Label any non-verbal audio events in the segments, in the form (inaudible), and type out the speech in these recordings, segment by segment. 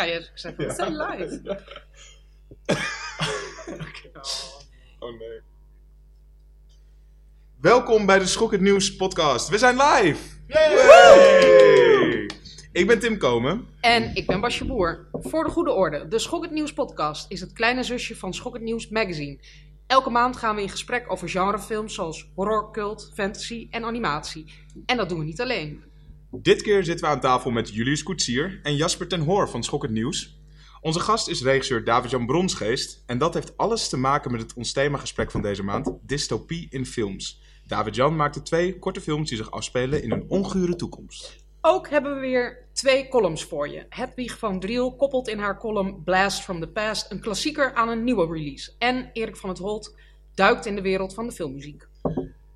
Ga je zeggen, we zijn live. (laughs) Oh nee. Welkom bij de Schok het Nieuws podcast. We zijn live! Yay! Ik ben Tim Komen. En ik ben Basje Boer. Voor de goede orde, de Schok het Nieuws podcast is het kleine zusje van Schok het Nieuws magazine. Elke maand gaan we in gesprek over genrefilms zoals horror, cult, fantasy en animatie. En dat doen we niet alleen. Dit keer zitten we aan tafel met Julius Koetsier en Jasper ten Hoor van Schok het Nieuws. Onze gast is regisseur David-Jan Bronsgeest. En dat heeft alles te maken met het ons themagesprek van deze maand, dystopie in films. David-Jan maakte twee korte films die zich afspelen in een ongure toekomst. Ook hebben we weer twee columns voor je. Hedwig van Driel koppelt in haar column Blast from the Past een klassieker aan een nieuwe release. En Erik van het Holt duikt in de wereld van de filmmuziek.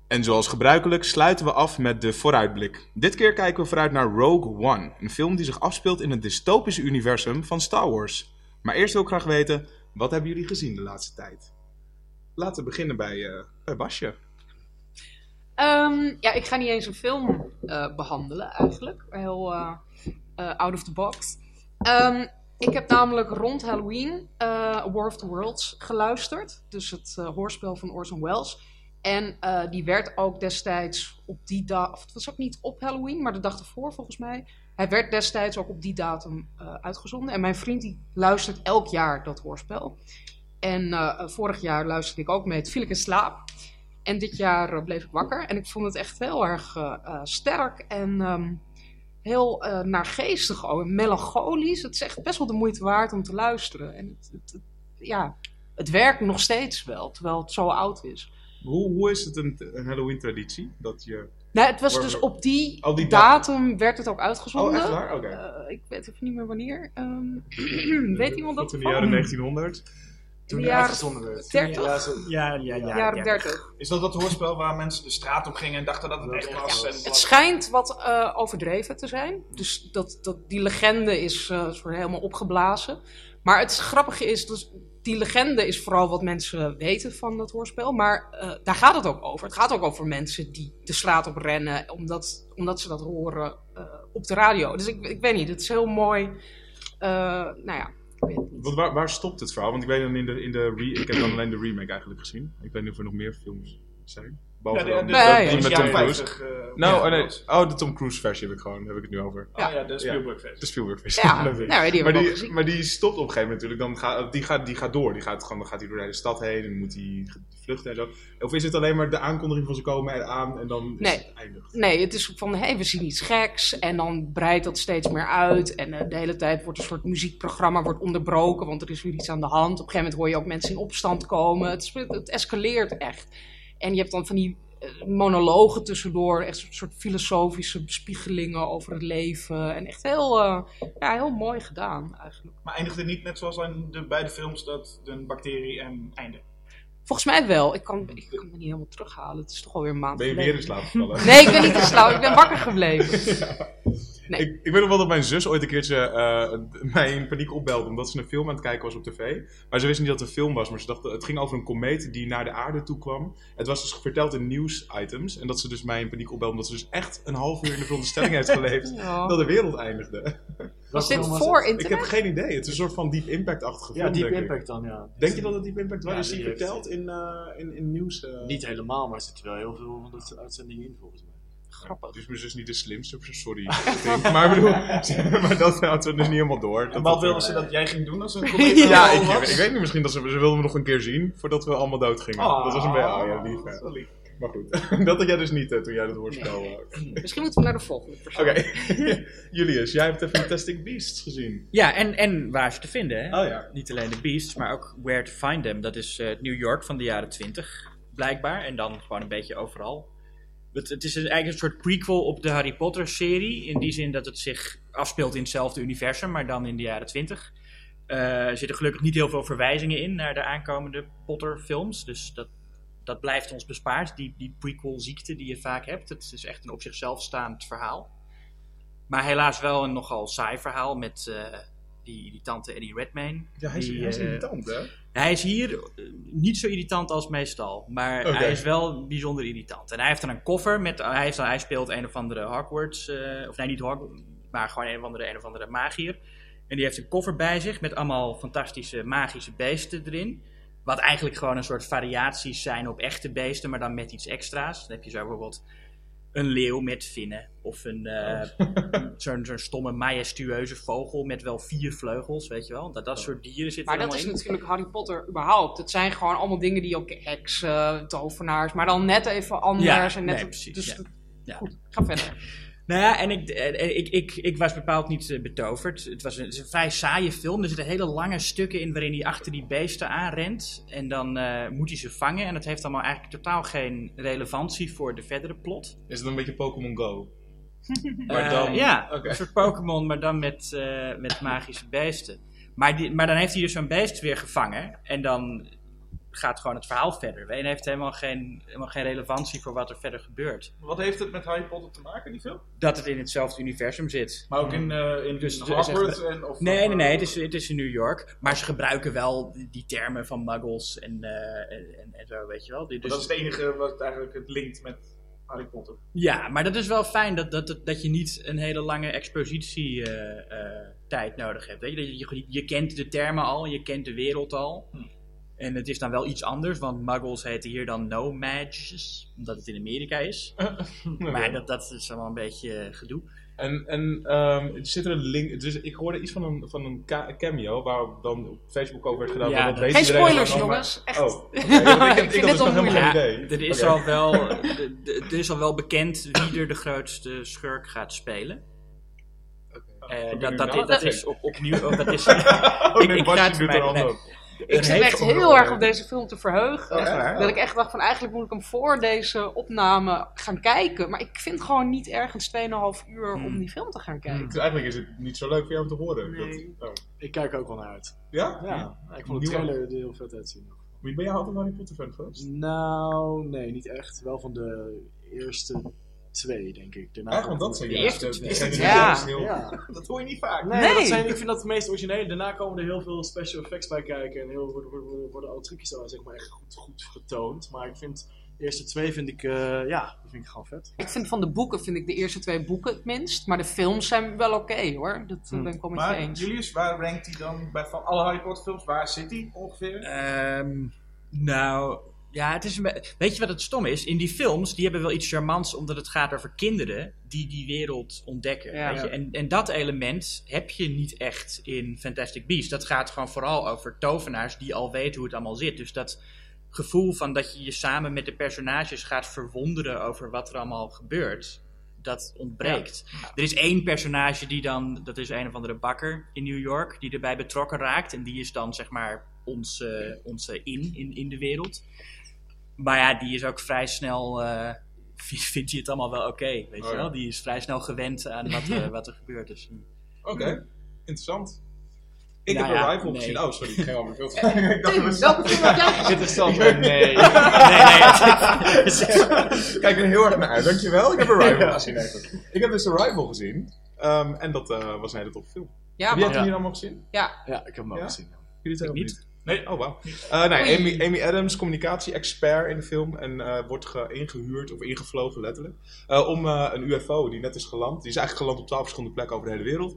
En zoals gebruikelijk sluiten we af met de vooruitblik. Dit keer kijken we vooruit naar Rogue One, een film die zich afspeelt in het dystopische universum van Star Wars. Maar eerst wil ik graag weten, wat hebben jullie gezien de laatste tijd? Laten we beginnen bij, eh, Basje. Ehm, ja, ik ga niet eens een film eh, behandelen eigenlijk. Heel eh, out of the box. Ehm, ik heb namelijk rond Halloween War of the Worlds geluisterd. Dus het hoorspel van Orson Welles. En eh, die werd ook destijds op die dag, of het was ook niet op Halloween, maar de dag ervoor volgens mij. Hij werd destijds ook op die datum eh, uitgezonden. En mijn vriend die luistert elk jaar dat hoorspel. En eh, vorig jaar luisterde ik ook mee. Het viel ik in slaap. En dit jaar bleef ik wakker. En ik vond het echt heel erg sterk en ehm, heel naargeestig ook. Melancholisch. Het is echt best wel de moeite waard om te luisteren. En het- het- ja, het werkt nog steeds wel, terwijl het zo oud is. Hoe, hoe is het een, een Halloween-traditie? Dat je... Nou, het was Waar- dus op die, Oh, die datum werd het ook uitgezonden. Oh, echt waar? Oké. Eh, ik weet even niet meer wanneer. Ehm, (clears throat) weet iemand dat? In de jaren 1900? In Toen de die uitgezonden werd. 30? Ja, zo- Ja, ja, ja. jaren 30. Is dat dat hoorspel waar mensen de straat op gingen en dachten dat het echt was? En Het schijnt wat eh, overdreven te zijn. Dus dat, dat, die legende is eh, soort helemaal opgeblazen. Maar het grappige is, dus die legende is vooral wat mensen weten van dat hoorspel. Maar eh, daar gaat het ook over. Het gaat ook over mensen die de straat op rennen omdat, omdat ze dat horen eh, op de radio. Dus ik, ik weet niet, het is heel mooi. Eh, nou ja, ik weet niet. Waar, waar stopt het verhaal? Want ik weet dan in de, in de re- ik heb dan alleen de remake eigenlijk gezien. Ik weet niet of er nog meer films zijn. Ja, de, de, Nee, ja, die met Tom Cruise. 50, Nou, ja, oh, nee. oh, de Tom Cruise versie heb ik gewoon, heb ik het nu over. Oh ja, de Spielberg versie. De Spielberg versie. Ja, (laughs) nou, die maar, die, gezien. maar die stopt op een gegeven moment natuurlijk. Dan gaat, die, gaat, die gaat door. Die gaat, gewoon, dan gaat hij door de hele stad heen en dan moet hij vluchten en zo. Of is het alleen maar de aankondiging van ze komen eraan en dan is Nee. het eindigt? Nee, het is van, hé, hey, we zien iets geks. En dan breidt dat steeds meer uit. En eh, de hele tijd wordt een soort muziekprogramma wordt onderbroken. Want er is weer iets aan de hand. Op een gegeven moment hoor je ook mensen in opstand komen. Het, is- het escaleert echt. En je hebt dan van die eh, monologen tussendoor. Echt een soort filosofische bespiegelingen over het leven. En echt heel, eh, ja, heel mooi gedaan eigenlijk. Maar eindigde het niet net zoals in de beide films dat een bacterie en einde? Volgens mij wel. Ik kan, ik kan me niet helemaal terughalen. Het is toch alweer een maand Ben je geleden. weer in slaap gevallen? Nee, ik ben niet te slauw. Ik ben wakker gebleven. (laughs) Nee. Ik, ik weet nog wel dat mijn zus ooit een keertje eh, mij in paniek opbelde omdat ze een film aan het kijken was op tv. Maar ze wist niet dat het een film was, maar ze dacht het ging over een komeet die naar de aarde toe kwam. Het was dus verteld in nieuwsitems en dat ze dus mij in paniek opbelde omdat ze dus echt een half uur in de veronderstelling heeft geleefd (laughs) Ja. dat de wereld eindigde. Was dit voor het? Ik heb internet? geen idee. Het is een soort van Deep Impact-achtige film, Ja, Deep denk ik. Impact dan, ja. Denk je dat het Deep Impact was? Ja, is die die heeft- verteld in, eh, in, in nieuws? eh? Niet helemaal, maar er zitten wel heel veel van dat uitzendingen in volgens mij. Grappig. Dus mijn zus niet de slimste, sorry. maar bedoel, (laughs) maar dat hadden we dus niet helemaal door. En wat wilden ze dat jij ging doen als een (laughs) Ja, komeet Ja, ik, ik weet niet, misschien dat ze, ze wilden me nog een keer zien voordat we allemaal dood gingen. Ah, dat was een beetje, oh ja, lief. is. Maar goed, (laughs) dat had jij dus niet hè, toen jij dat hoorspel... eh, Misschien moeten we naar de volgende persoon. Oké, Julius, jij hebt de Fantastic Beasts gezien. Ja, en, en waar ze te vinden. Hè? Oh ja. Niet alleen de Beasts, maar ook Where to Find Them. Dat is eh, New York van de jaren 20, blijkbaar. En dan gewoon een beetje overal. Het, het is eigenlijk een soort prequel op de Harry Potter serie. In die zin dat het zich afspeelt in hetzelfde universum, maar dan in de jaren 20. Eh, er zitten gelukkig niet heel veel verwijzingen in naar de aankomende Potter films. Dus dat, dat blijft ons bespaard, die, die prequel ziekte die je vaak hebt. Het is echt een op zichzelf staand verhaal. Maar helaas wel een nogal saai verhaal met eh, die, die tante Eddie Redmayne. Ja, hij is, Die, hij is eh, irritant, hè? Hij is hier niet zo irritant als meestal, maar hij is wel bijzonder irritant. En hij heeft dan een koffer met, hij, heeft dan, hij speelt een of andere Hogwarts, eh, of nee niet Hogwarts, maar gewoon een of andere, een of andere magier. En die heeft een koffer bij zich met allemaal fantastische magische beesten erin. Wat eigenlijk gewoon een soort variaties zijn op echte beesten, maar dan met iets extra's. Dan heb je zo bijvoorbeeld een leeuw met vinnen. Of een, eh, (laughs) zo'n zo'n stomme majestueuze vogel met wel vier vleugels, weet je wel. Dat, dat soort dieren zitten Maar er dat is in. natuurlijk Harry Potter überhaupt. Het zijn gewoon allemaal dingen die ook heksen, tovenaars, maar dan net even anders. Ja, en net nee, precies, Dus ja. goed, ga verder. (laughs) Nou ja, en ik, eh, ik, ik, ik was bepaald niet eh, betoverd. Het, was een, het is een vrij saaie film. Er zitten hele lange stukken in waarin hij achter die beesten aanrent. En dan eh, moet hij ze vangen. En dat heeft allemaal eigenlijk totaal geen relevantie voor de verdere plot. Is het een beetje Pokémon Go? Maar Eh, dan- ja, een soort Pokémon, maar dan met, eh, met magische beesten. Maar, die, maar dan heeft hij dus zo'n beest weer gevangen. En dan gaat gewoon het verhaal verder. En heeft helemaal geen, helemaal geen relevantie voor wat er verder gebeurt. Wat heeft het met Harry Potter te maken, die film? Dat het in hetzelfde universum zit. Maar ook in, eh in Dus- dus, dus en... Of, Nee, nee, nee, het is, het is in New York. Maar ze gebruiken wel die, termen van muggles en, eh, en, en, zo, weet je wel. Dus, dat is het enige wat eigenlijk het linkt met Harry Potter. Ja, maar dat is wel fijn dat, dat, dat, je niet een hele lange expositietijd tijd nodig hebt. Weet je? Dat je, je, je kent de termen al, je kent de wereld al. Hm. En het is dan wel iets anders, want muggles heten hier dan no mages, omdat het in Amerika is. (laughs) Maar dat, dat is allemaal een beetje gedoe. En, en ehm, zit er een link... Dus ik hoorde iets van een, van een ca- cameo waar dan op Facebook over werd gedaan. Ja, dat dat- weet Geen spoilers, oh, maar- jongens. Echt. Oh, oké. (laughs) ik, heb- Ik ik had dit dus nog helemaal geen idee. er is, Oké. al wel, er is al wel bekend wie er de grootste schurk gaat spelen. Eh, Probeer dat, nu dat, na is, dat is op, opnieuw. oh, dat is, (laughs) Oh ik- nee, ik Ik zit echt heel erg op deze film te verheugen. Oh? Dat ik echt dacht van eigenlijk moet ik hem voor deze opname gaan kijken. Maar ik vind gewoon niet ergens 2,5 uur om Hmm. die film te gaan kijken. Dus eigenlijk is het niet zo leuk voor jou om te horen. Nee. Dat, oh. Ik kijk er ook wel naar uit. Ja? Ja, ik vond de trailer er heel vet uitzien. ben jij altijd een Harry Potter fan geweest? Nou, nee, niet echt. Wel van de eerste twee, denk ik. Daarna Eigenlijk, want dat zijn De juist eerste twee. Ja. heel- Ja. Dat hoor je niet vaak. Nee, Nee. Dat zijn, ik vind dat het meest originele. Daarna komen er heel veel special effects bij kijken. En heel, worden, worden, worden alle trucjes al zeg maar, echt goed, goed getoond. Maar ik vind de eerste twee vind ik, eh, ja, die vind ik gewoon vet. Ik vind van de boeken vind ik de eerste twee boeken het minst. Maar de films zijn wel oké hoor. Dat eh, Hmm. ben ik wel met je eens. Julius, waar rankt hij dan bij van alle Harry Potter films? Waar zit hij ongeveer? Ehm, nou, ja, het is een Weet je wat het stom is? In die films, die hebben wel iets charmants, omdat het gaat over kinderen die die wereld ontdekken. Ja. weet je? En, en dat element heb je niet echt in Fantastic Beasts. Dat gaat gewoon vooral over tovenaars die al weten hoe het allemaal zit. Dus dat gevoel van dat je je samen met de personages gaat verwonderen over wat er allemaal gebeurt. Dat ontbreekt. Er is één personage die dan, dat is een of andere bakker in New York, die erbij betrokken raakt. En die is dan zeg maar onze, onze in, in in de wereld. Maar ja, die is ook vrij snel, eh, (laughs) vindt, hij het allemaal wel oké, weet Oh je ja. wel. Die is vrij snel gewend aan wat, eh, (laughs) wat er gebeurt. Dus, Oké, interessant. Ik Nou heb ja, Arrival nee. gezien. Oh, sorry, ik ging over veel (laughs) Ik dacht, dat welke film heb jij gezien? Interessant. Nee. nee, nee, kijk er heel erg naar uit. Dankjewel. Ik heb Arrival gezien eigenlijk. Ik heb dus Arrival gezien. Ehm, en dat eh, was een hele toffe film. Ja, Heb jij het hier allemaal gezien? Ja, ik heb hem ook Ja? gezien. ja. Jullie het ook niet? Nee. Oh, wauw. Eh, nee, Amy, Amy Adams, communicatie-expert in de film. En eh, wordt ge- ingehuurd, of ingevlogen letterlijk. eh, om een UFO die net is geland. Die is eigenlijk geland op twaalf verschillende plekken over de hele wereld.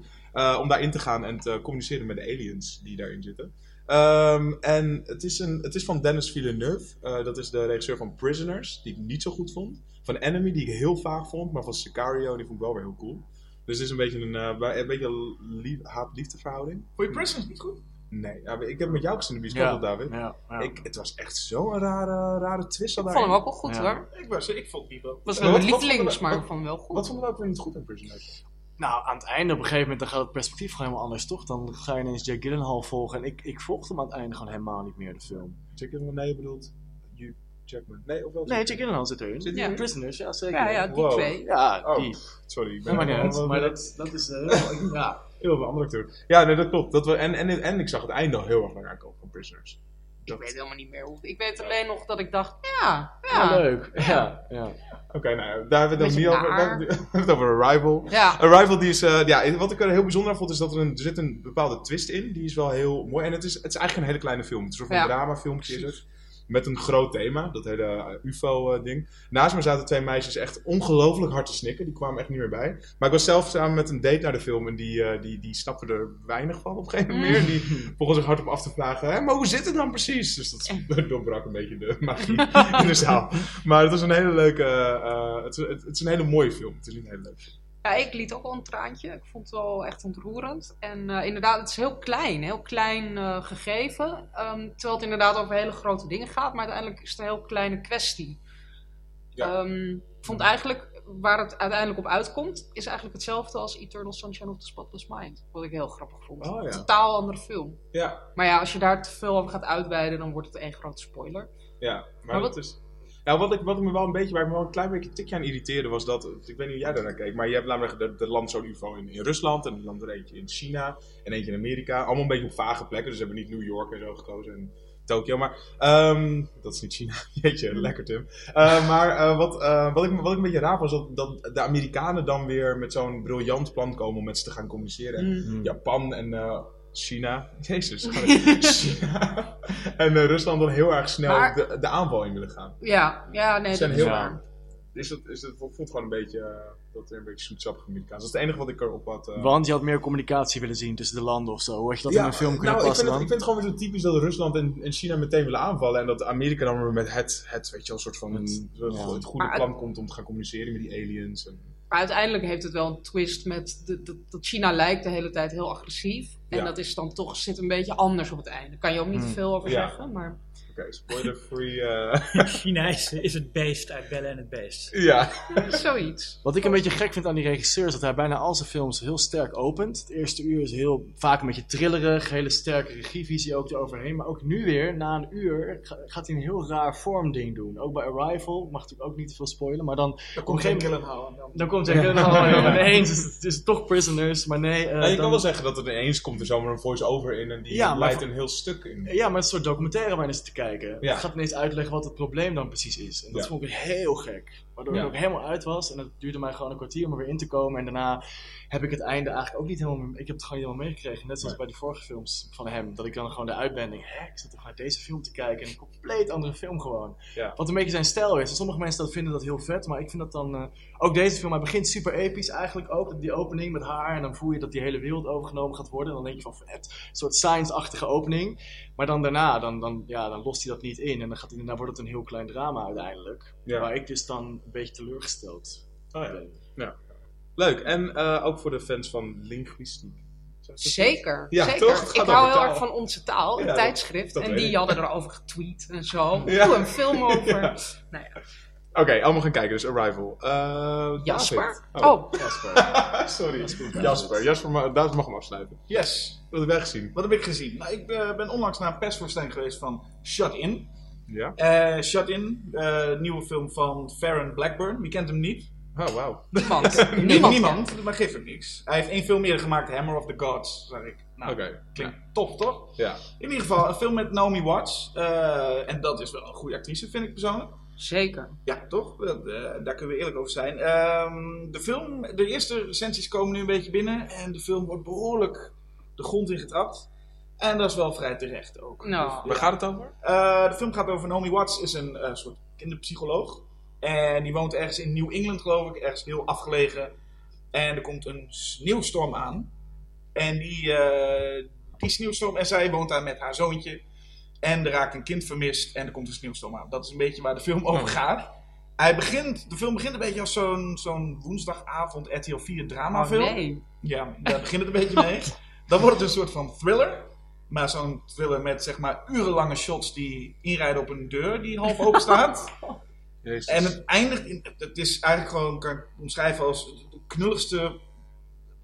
om daarin te gaan en te communiceren met de aliens die daarin zitten. Ehm, en het is, een, het is van Dennis Villeneuve. Dat is de regisseur van Prisoners, die ik niet zo goed vond. Van Enemy, die ik heel vaag vond. Maar van Sicario, die vond ik wel weer heel cool. Dus het is een beetje een, een beetje haat-liefde verhouding. Vond je Prisoners niet goed? Nee, ja, ik heb met jou gezien in de bioscoop, David. Ja, ja. Ik, het was echt zo'n rare, rare twist Ik vond hem ook wel goed Ja. hoor. Ik, was, ik vond die wel. Het was Ja, wel wat- mijn lievelings, maar ik vond hem wel goed. Wat vonden we ook weer niet goed in Prisoners? Nou, aan het einde op een gegeven moment dan gaat het perspectief gewoon helemaal anders, toch? Dan ga je ineens Jack Gyllenhaal volgen. En ik, ik volgde hem aan het einde gewoon helemaal niet meer, de film. Jack Gyllenhaal, nee, je bedoelt Hugh Jackman. Nee, of wel? Nee, Jack Gyllenhaal zit erin. Zit erin? Prisoners, ja zeker. Ja, ja, die Wow. twee. Ja, Oh, die. sorry. Ik Dat maakt niet maar dat, dat is... eh, (laughs) ja. Heel veel andere acteur. Ja, nee, dat klopt. Dat we, en, en, en ik zag het einde al heel erg naar aankomen van Prisoners. Ik weet helemaal niet meer hoe. Ik weet alleen nog dat ik dacht, ja, Ja, ja. leuk. Ja, ja. Oké, nou, daar hebben we het niet over. (laughs) We hebben het over Arrival. Ja, Arrival, die is, eh, ja, wat ik er heel bijzonder aan vond, is dat er, een, er zit een bepaalde twist in. Die is wel heel mooi. En het is, het is eigenlijk een hele kleine film. Het is een soort van Ja. dramafilmpje. Is het. Met een groot thema, dat hele eh, UFO-ding. Naast me zaten twee meisjes echt ongelooflijk hard te snikken. Die kwamen echt niet meer bij. Maar ik was zelf samen met een date naar de film en die, eh, die, die er weinig van op een gegeven moment meer. Die begon zich hard op af te vragen, Hé, maar hoe zit het dan precies? Dus dat (laughs) doorbrak een beetje de magie in de zaal. Maar het was een hele leuke, eh, het, is- het, het is een hele mooie film. Het is een hele leuke film. Ja, ik liet ook wel een traantje. Ik vond het wel echt ontroerend. En eh, inderdaad, het is heel klein, heel klein eh, gegeven. Ehm, terwijl het inderdaad over hele grote dingen gaat, maar uiteindelijk is het een heel kleine kwestie. Ja. Ehm, ik vond eigenlijk, waar het uiteindelijk op uitkomt, is eigenlijk hetzelfde als Eternal Sunshine of the Spotless Mind. Wat ik heel grappig vond. Oh, ja. Totaal andere film. Ja, Maar ja, als je daar te veel over gaat uitweiden, dan wordt het één grote spoiler. Ja, maar, Maar wat wat- is. Nou, wat, ik, wat ik me wel een beetje, waar ik me wel een klein beetje tikje aan irriteerde, was dat. Ik weet niet hoe jij daar naar keek, maar je hebt namelijk. Er, er landt zo'n UFO in, in Rusland en landt er eentje in China en eentje in Amerika. Allemaal een beetje op vage plekken, dus ze hebben niet New York en zo gekozen en Tokio. Maar ehm, dat is niet China. (laughs) Jeetje, lekker Tim. Eh, maar eh, wat, eh, wat, ik, wat ik een beetje raar was, dat, dat de Amerikanen dan weer met zo'n briljant plan komen om met ze te gaan communiceren. Mm. Japan en China. (laughs) Jezus. (laughs) China. en eh, Rusland dan heel erg snel Maar- de, de aanval in willen gaan. Ja, ja nee, zijn dat is heel waar. Is dat, is dat, ik het gewoon een beetje, eh, dat er een beetje zoetsappig Amerikaans. Dat is het enige wat ik erop had. eh. Want je had meer communicatie willen zien tussen de landen of zo. Hoe had je dat Ja, in een film kunnen nou, ik passen vind, het, ik vind het gewoon weer zo typisch dat Rusland en, en China meteen willen aanvallen. En dat Amerika dan weer met het, het weet je wel, een soort van Het- een, ja. het goede Maar- plan komt om te gaan communiceren met die aliens. En, Maar uiteindelijk heeft het wel een twist met de, de- dat China lijkt de hele tijd heel agressief. En Ja. dat is dan toch zit een beetje anders op het einde. Daar kan je ook niet te Hmm. veel over zeggen. Maar Oké, spoiler-free. eh, (laughs) China is, is het beest uit Bellen en het Beest. ja. zoiets. Wat ik een beetje gek vind aan die regisseur is dat hij bijna al zijn films heel sterk opent. Het eerste uur is heel vaak een beetje trillerig, hele sterke regievisie ook eroverheen. Maar ook nu weer, na een uur, ga- gaat hij een heel raar vormding doen. Ook bij Arrival, ik mag natuurlijk ook niet te veel spoilen, maar dan, Dan komt een geen Gyllenhaal. Dan- dan komt hij helemaal (laughs) ineens. Het is, het is toch Prisoners, maar nee. eh, Nou, je kan wel zeggen dat er ineens komt er zomaar een voice-over in en die Ja, leidt een heel stuk in. Ja, maar het is een soort documentaire waar je naar zit te kijken. Ja. Het gaat ineens uitleggen wat het probleem dan precies is. En dat Ja. vond ik heel gek. Waardoor Ja. ik ook helemaal uit was. En het duurde mij gewoon een kwartier om er weer in te komen. En daarna heb ik het einde eigenlijk ook niet helemaal... Ik heb het gewoon niet helemaal meegekregen. Net zoals bij die vorige films van hem. Dat ik dan gewoon eruit ben en denk... Hé, ik zit toch naar deze film te kijken. En een compleet andere film gewoon. Ja. Wat een beetje zijn stijl is. En sommige mensen dat vinden dat heel vet. Maar ik vind dat dan... eh, ook deze film, hij begint super episch eigenlijk ook. Die opening met haar. En dan voel je dat die hele wereld overgenomen gaat worden. Dan denk je van vet. Een soort science-achtige opening. Maar dan daarna, dan, dan, ja, dan lost hij dat niet in. En dan, gaat, hij- dan wordt het een heel klein drama uiteindelijk. Ja. Waar ik dus dan een beetje teleurgesteld Oh, ja. ben. Leuk, en eh, ook voor de fans van linguïstiek. Ik Zeker. Ja, zeker. toch? Ik hou heel taal. erg van onze taal, een Ja, tijdschrift. dat en die ik. hadden erover getweet en zo. Ja. Oeh, een film over. Ja. (laughs) Nou ja. Oké, allemaal gaan kijken, dus Arrival. Eh, Jasper? David. Oh, Oh, (laughs) sorry. Jasper, Jasper, ma- David mag hem afsluiten. Yes. Wat heb jij gezien? Wat heb ik gezien? Nou, ik eh, ben onlangs naar een persvoorstelling geweest van Shut In. Ja? Eh, Shut In, eh, nieuwe film van Farron Blackburn. Wie kent hem niet? Oh, wauw. niemand. (laughs) Nee, niemand. niemand, maar geeft hem niks. Hij heeft één film eerder gemaakt, Hammer of the Gods, zag ik. Nou, Oké. klinkt tof, toch? Ja. In ieder geval, een film met Naomi Watts. eh, en dat is wel een goede actrice, vind ik persoonlijk. Zeker. Ja, toch? Dat, eh, daar kunnen we eerlijk over zijn. Ehm, de film, de eerste recensies komen nu een beetje binnen. En de film wordt behoorlijk de grond ingetrapt. En dat is wel vrij terecht ook. Nou. Dus, Waar gaat het over? eh, de film gaat over Naomi Watts, is een eh, soort kinderpsycholoog. En die woont ergens in New England, geloof ik, ergens heel afgelegen. En er komt een sneeuwstorm aan. En die, eh, die sneeuwstorm, en zij woont daar met haar zoontje. En er raakt een kind vermist en er komt een sneeuwstorm aan. Dat is een beetje waar de film over gaat. Hij begint, de film begint een beetje als zo'n zo'n woensdagavond RTL 4 Oh, dramafilm. nee. Ja, daar begint het een beetje mee. (laughs) Dan wordt het een soort van thriller. Maar zo'n thriller met zeg maar urenlange shots die inrijden op een deur die half open staat. (laughs) En het eindigt in. Het is eigenlijk gewoon, kan ik omschrijven als de knulligste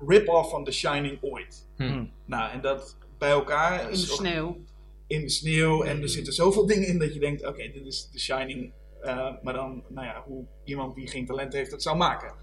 rip-off van The Shining ooit. Hm. Nou, en dat bij elkaar In de sneeuw. in de sneeuw. En er zitten zoveel dingen in dat je denkt: oké, dit is The Shining. eh, maar dan, nou ja, hoe iemand die geen talent heeft het zou maken.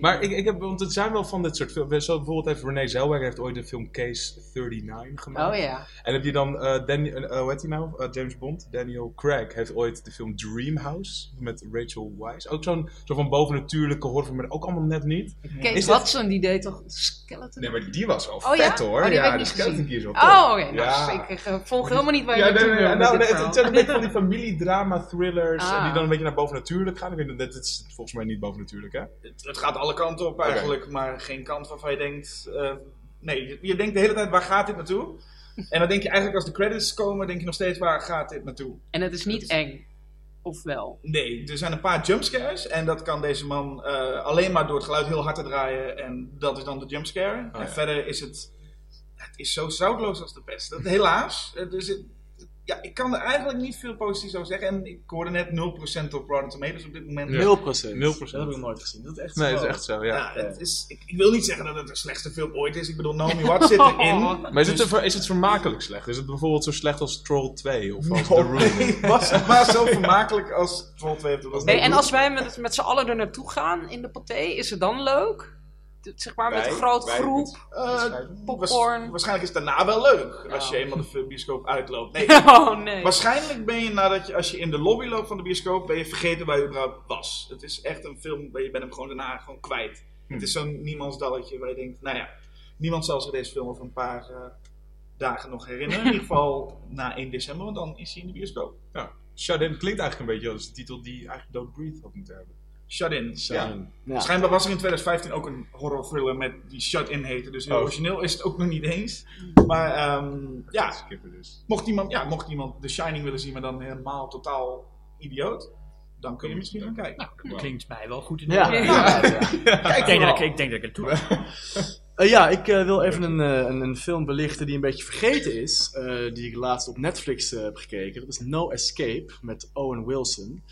Maar ik, ik heb, want het zijn wel van dit soort films. Zo bijvoorbeeld heeft Renee Zellweger heeft ooit de film Case 39 gemaakt. Oh ja. En heb je dan, eh Danny, eh, hoe heet hij nou? Eh, James Bond? Daniel Craig heeft ooit de film Dreamhouse met Rachel Weisz. Ook zo'n zo van bovennatuurlijke horror, maar ook allemaal net niet. Kate Is dat- Watson, die deed toch Skeleton? Nee, maar die was wel Oh ja? vet hoor. Oh, die heb ik ja, niet de Skeleton. Key is wel. Oh, oké. Nou, Ja. ik eh, volg helemaal niet waar je Ja, nee, nee, nee, nou, nee, het, zijn een beetje van die familiedrama thrillers (laughs) Ah. die dan een beetje naar bovennatuurlijk gaan. Ik weet, dit is volgens mij niet bovennatuurlijk hè? Het, het gaat alle kanten op eigenlijk, maar geen kant waarvan je denkt... eh, nee, je, je denkt de hele tijd, waar gaat dit naartoe? En dan denk je eigenlijk, als de credits komen, denk je nog steeds, waar gaat dit naartoe? En het is niet eng. Of wel? Nee, er zijn een paar jumpscares en dat kan deze man eh, alleen maar door het geluid heel hard te draaien en dat is dan de jumpscare. Oh, en ja. verder is het, het is zo zoutloos als de pest. Dat, helaas. Dus het, ja, ik kan er eigenlijk niet veel positiefs over zeggen en ik hoorde net 0% op Rotten Tomatoes op dit moment. Ja. 0 procent. 0%. Dat heb ik nooit gezien. Dat is echt Nee, zo. dat is echt zo, ja. Ja, het is, ik, ik wil niet zeggen dat het de slechtste film ooit is. Ik bedoel, Naomi Watts zit (laughs) erin. Maar is het, is het vermakelijk slecht? Is het bijvoorbeeld zo slecht als Troll 2 of als The Room? nee, (laughs) was het maar zo vermakelijk als Troll 2 heeft. Dat Hey, en als wij met, met z'n allen er naartoe gaan in de paté, is het dan leuk? Zeg maar met een grote groep. Eh, popcorn. waars- waarschijnlijk is het daarna wel leuk als je eenmaal de bioscoop uitloopt. Nee, (laughs) Oh nee. waarschijnlijk ben je nadat je, als je in de lobby loopt van de bioscoop, ben je vergeten waar je überhaupt was. Het is echt een film waar je bent hem gewoon daarna gewoon kwijt. Het is zo'n niemandsdalletje waar je denkt, nou ja, niemand zal zich deze film over een paar eh, dagen nog herinneren. In ieder (laughs) geval na 1 december, want dan is hij in de bioscoop. Ja. Shut In klinkt eigenlijk een beetje als de titel die eigenlijk Don't Breathe had moeten hebben. Shut In. Ja. Ja. Schijnbaar was er in 2015 ook een horror thriller met die Shut In heette. Dus heel Oh. origineel is het ook nog niet eens. Maar ehm, ja, dus. mocht iemand, ja, mocht iemand The Shining willen zien, maar dan helemaal totaal idioot, dan kun je misschien gaan kijken. Klinkt mij wel goed in Ja. de Ja. ja. Kijk Ik, denk dat ik, denk dat ik het doe. (laughs) Eh, ja, ik eh, wil even een, eh, een, een film belichten die een beetje vergeten is. eh, die ik laatst op Netflix eh, heb gekeken. Dat is No Escape met Owen Wilson.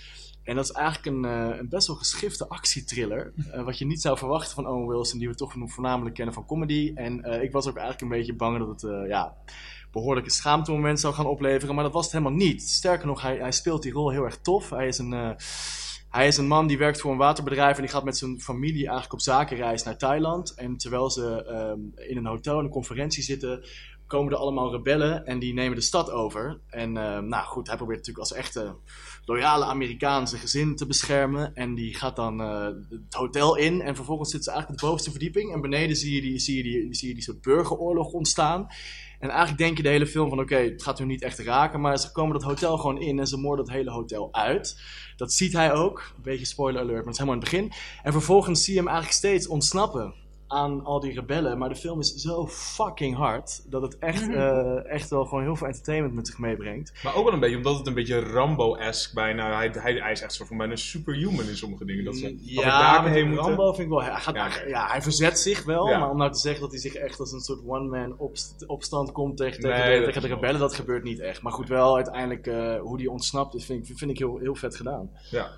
En dat is eigenlijk een, eh, een best wel geschifte actietriller. eh, wat je niet zou verwachten van Owen Wilson, die we toch voornamelijk kennen van comedy. En eh, ik was ook eigenlijk een beetje bang dat het eh, ja, behoorlijke schaamtemoment zou gaan opleveren. Maar dat was het helemaal niet. Sterker nog, hij, hij speelt die rol heel erg tof. Hij is een. hij is een man die werkt voor een waterbedrijf en die gaat met zijn familie eigenlijk op zakenreis naar Thailand. En terwijl ze ehm, in een hotel in een conferentie zitten, komen er allemaal rebellen en die nemen de stad over. En ehm, nou goed, hij probeert natuurlijk als echte loyale Amerikaan zijn gezin te beschermen. En die gaat dan eh, het hotel in en vervolgens zitten ze eigenlijk op de bovenste verdieping. En beneden zie je die, zie je die, zie je die soort burgeroorlog ontstaan. En eigenlijk denk je de hele film van oké, het gaat hun niet echt raken. Maar ze komen dat hotel gewoon in en ze moorden het hele hotel uit. Dat ziet hij ook. Een beetje spoiler alert, maar het is helemaal in het begin. En vervolgens zie je hem eigenlijk steeds ontsnappen aan al die rebellen. Maar de film is zo fucking hard dat het echt, eh, echt wel gewoon heel veel entertainment met zich meebrengt. Maar ook wel een beetje, omdat het een beetje Rambo-esque bijna. Hij, hij, hij is echt soort van bijna superhuman in sommige dingen. Dat ze Ja, moeten. Rambo vind ik wel... Hij, gaat, Ja, hij verzet zich wel, Ja. maar om nou te zeggen dat hij zich echt als een soort one-man opst- opstand komt tegen, tegen, Nee, de, tegen rebellen, dat gebeurt niet echt. Maar goed, wel uiteindelijk eh, hoe die ontsnapt is, vind ik, vind ik heel, heel vet gedaan. Ja.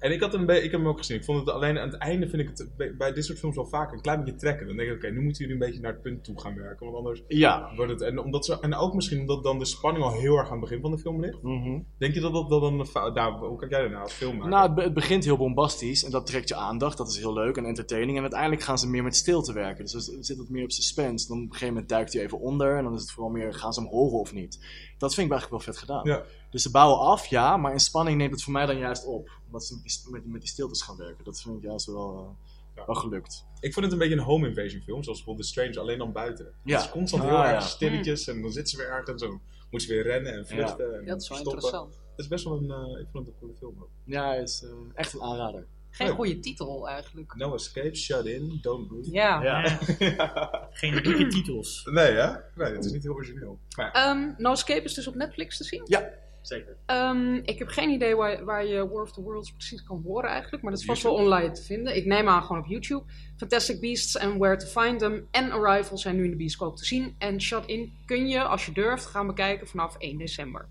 En, ik, had een be- ik heb hem ook gezien. Ik vond het alleen aan het einde vind ik het bij- dit soort films wel vaak een klein beetje trekken. Dan denk ik, oké, nu moeten jullie een beetje naar het punt toe gaan werken. Want anders Ja. wordt het. En, omdat ze, en ook misschien omdat dan de spanning al heel erg aan het begin van de film ligt. Mhm. Denk je dat dat, dat een fout. Nou, hoe kijk jij daarna als filmmaker? Nou, het, be- het begint heel bombastisch en dat trekt je aandacht. Dat is heel leuk en entertaining. En uiteindelijk gaan ze meer met stilte werken. Dus er zit wat meer op suspense. Dan op een gegeven moment duikt hij even onder. En dan is het vooral meer, gaan ze hem horen of niet? Dat vind ik eigenlijk wel vet gedaan. Ja. Dus ze bouwen af, ja. Maar in spanning neemt het voor mij dan juist op. Omdat ze met die, met, met die stiltes gaan werken. Dat vind ik juist wel, eh, Ja. wel gelukt. Ik vond het een beetje een home invasion film, zoals bijvoorbeeld The Strange, alleen dan buiten. Ja. Het is constant Ah, heel erg stilletjes en dan zitten ze weer ergens en zo moeten ze weer rennen en vluchten. En Dat is wel stoppen. interessant. Het is best wel een, eh, ik vond het een coole film ook. Ja, hij is eh, echt een aanrader. Geen goede titel eigenlijk. No Escape, Shut In, Don't Breathe. Ja. Ja. (laughs) Geen dikke titels. Nee, hè? Nee, het is niet heel origineel. Maar. Ehm, no Escape is dus op Netflix te zien. Ja, zeker. Ehm, ik heb geen idee waar, waar je War of the Worlds precies kan horen eigenlijk. Maar dat is vast wel online te vinden. Ik neem aan gewoon op YouTube. Fantastic Beasts and Where to Find Them en Arrival zijn nu in de bioscoop te zien. En Shut In kun je, als je durft, gaan bekijken vanaf 1 december.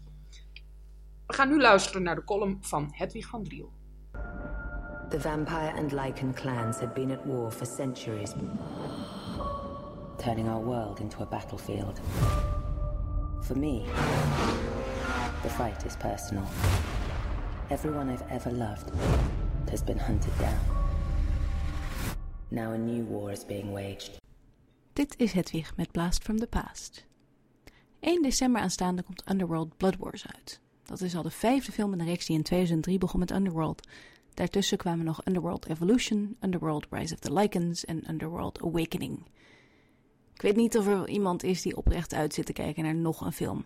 We gaan nu luisteren naar de column van Hedwig van Driel. The vampire and lichen clans had been at war for centuries, turning our world into a battlefield. For me, the fight is personal. Everyone I've ever loved has been hunted down. Now a new war is being waged. Dit is Hedwig met Blast from the Past. 1 december aanstaande komt Underworld Blood Wars uit. Dat is al de vijfde film in de reeks die in 2003 begon met Underworld. Daartussen kwamen nog Underworld Evolution, Underworld Rise of the Lycans en Underworld Awakening. Ik weet niet of er iemand is die oprecht uit zit te kijken naar nog een film.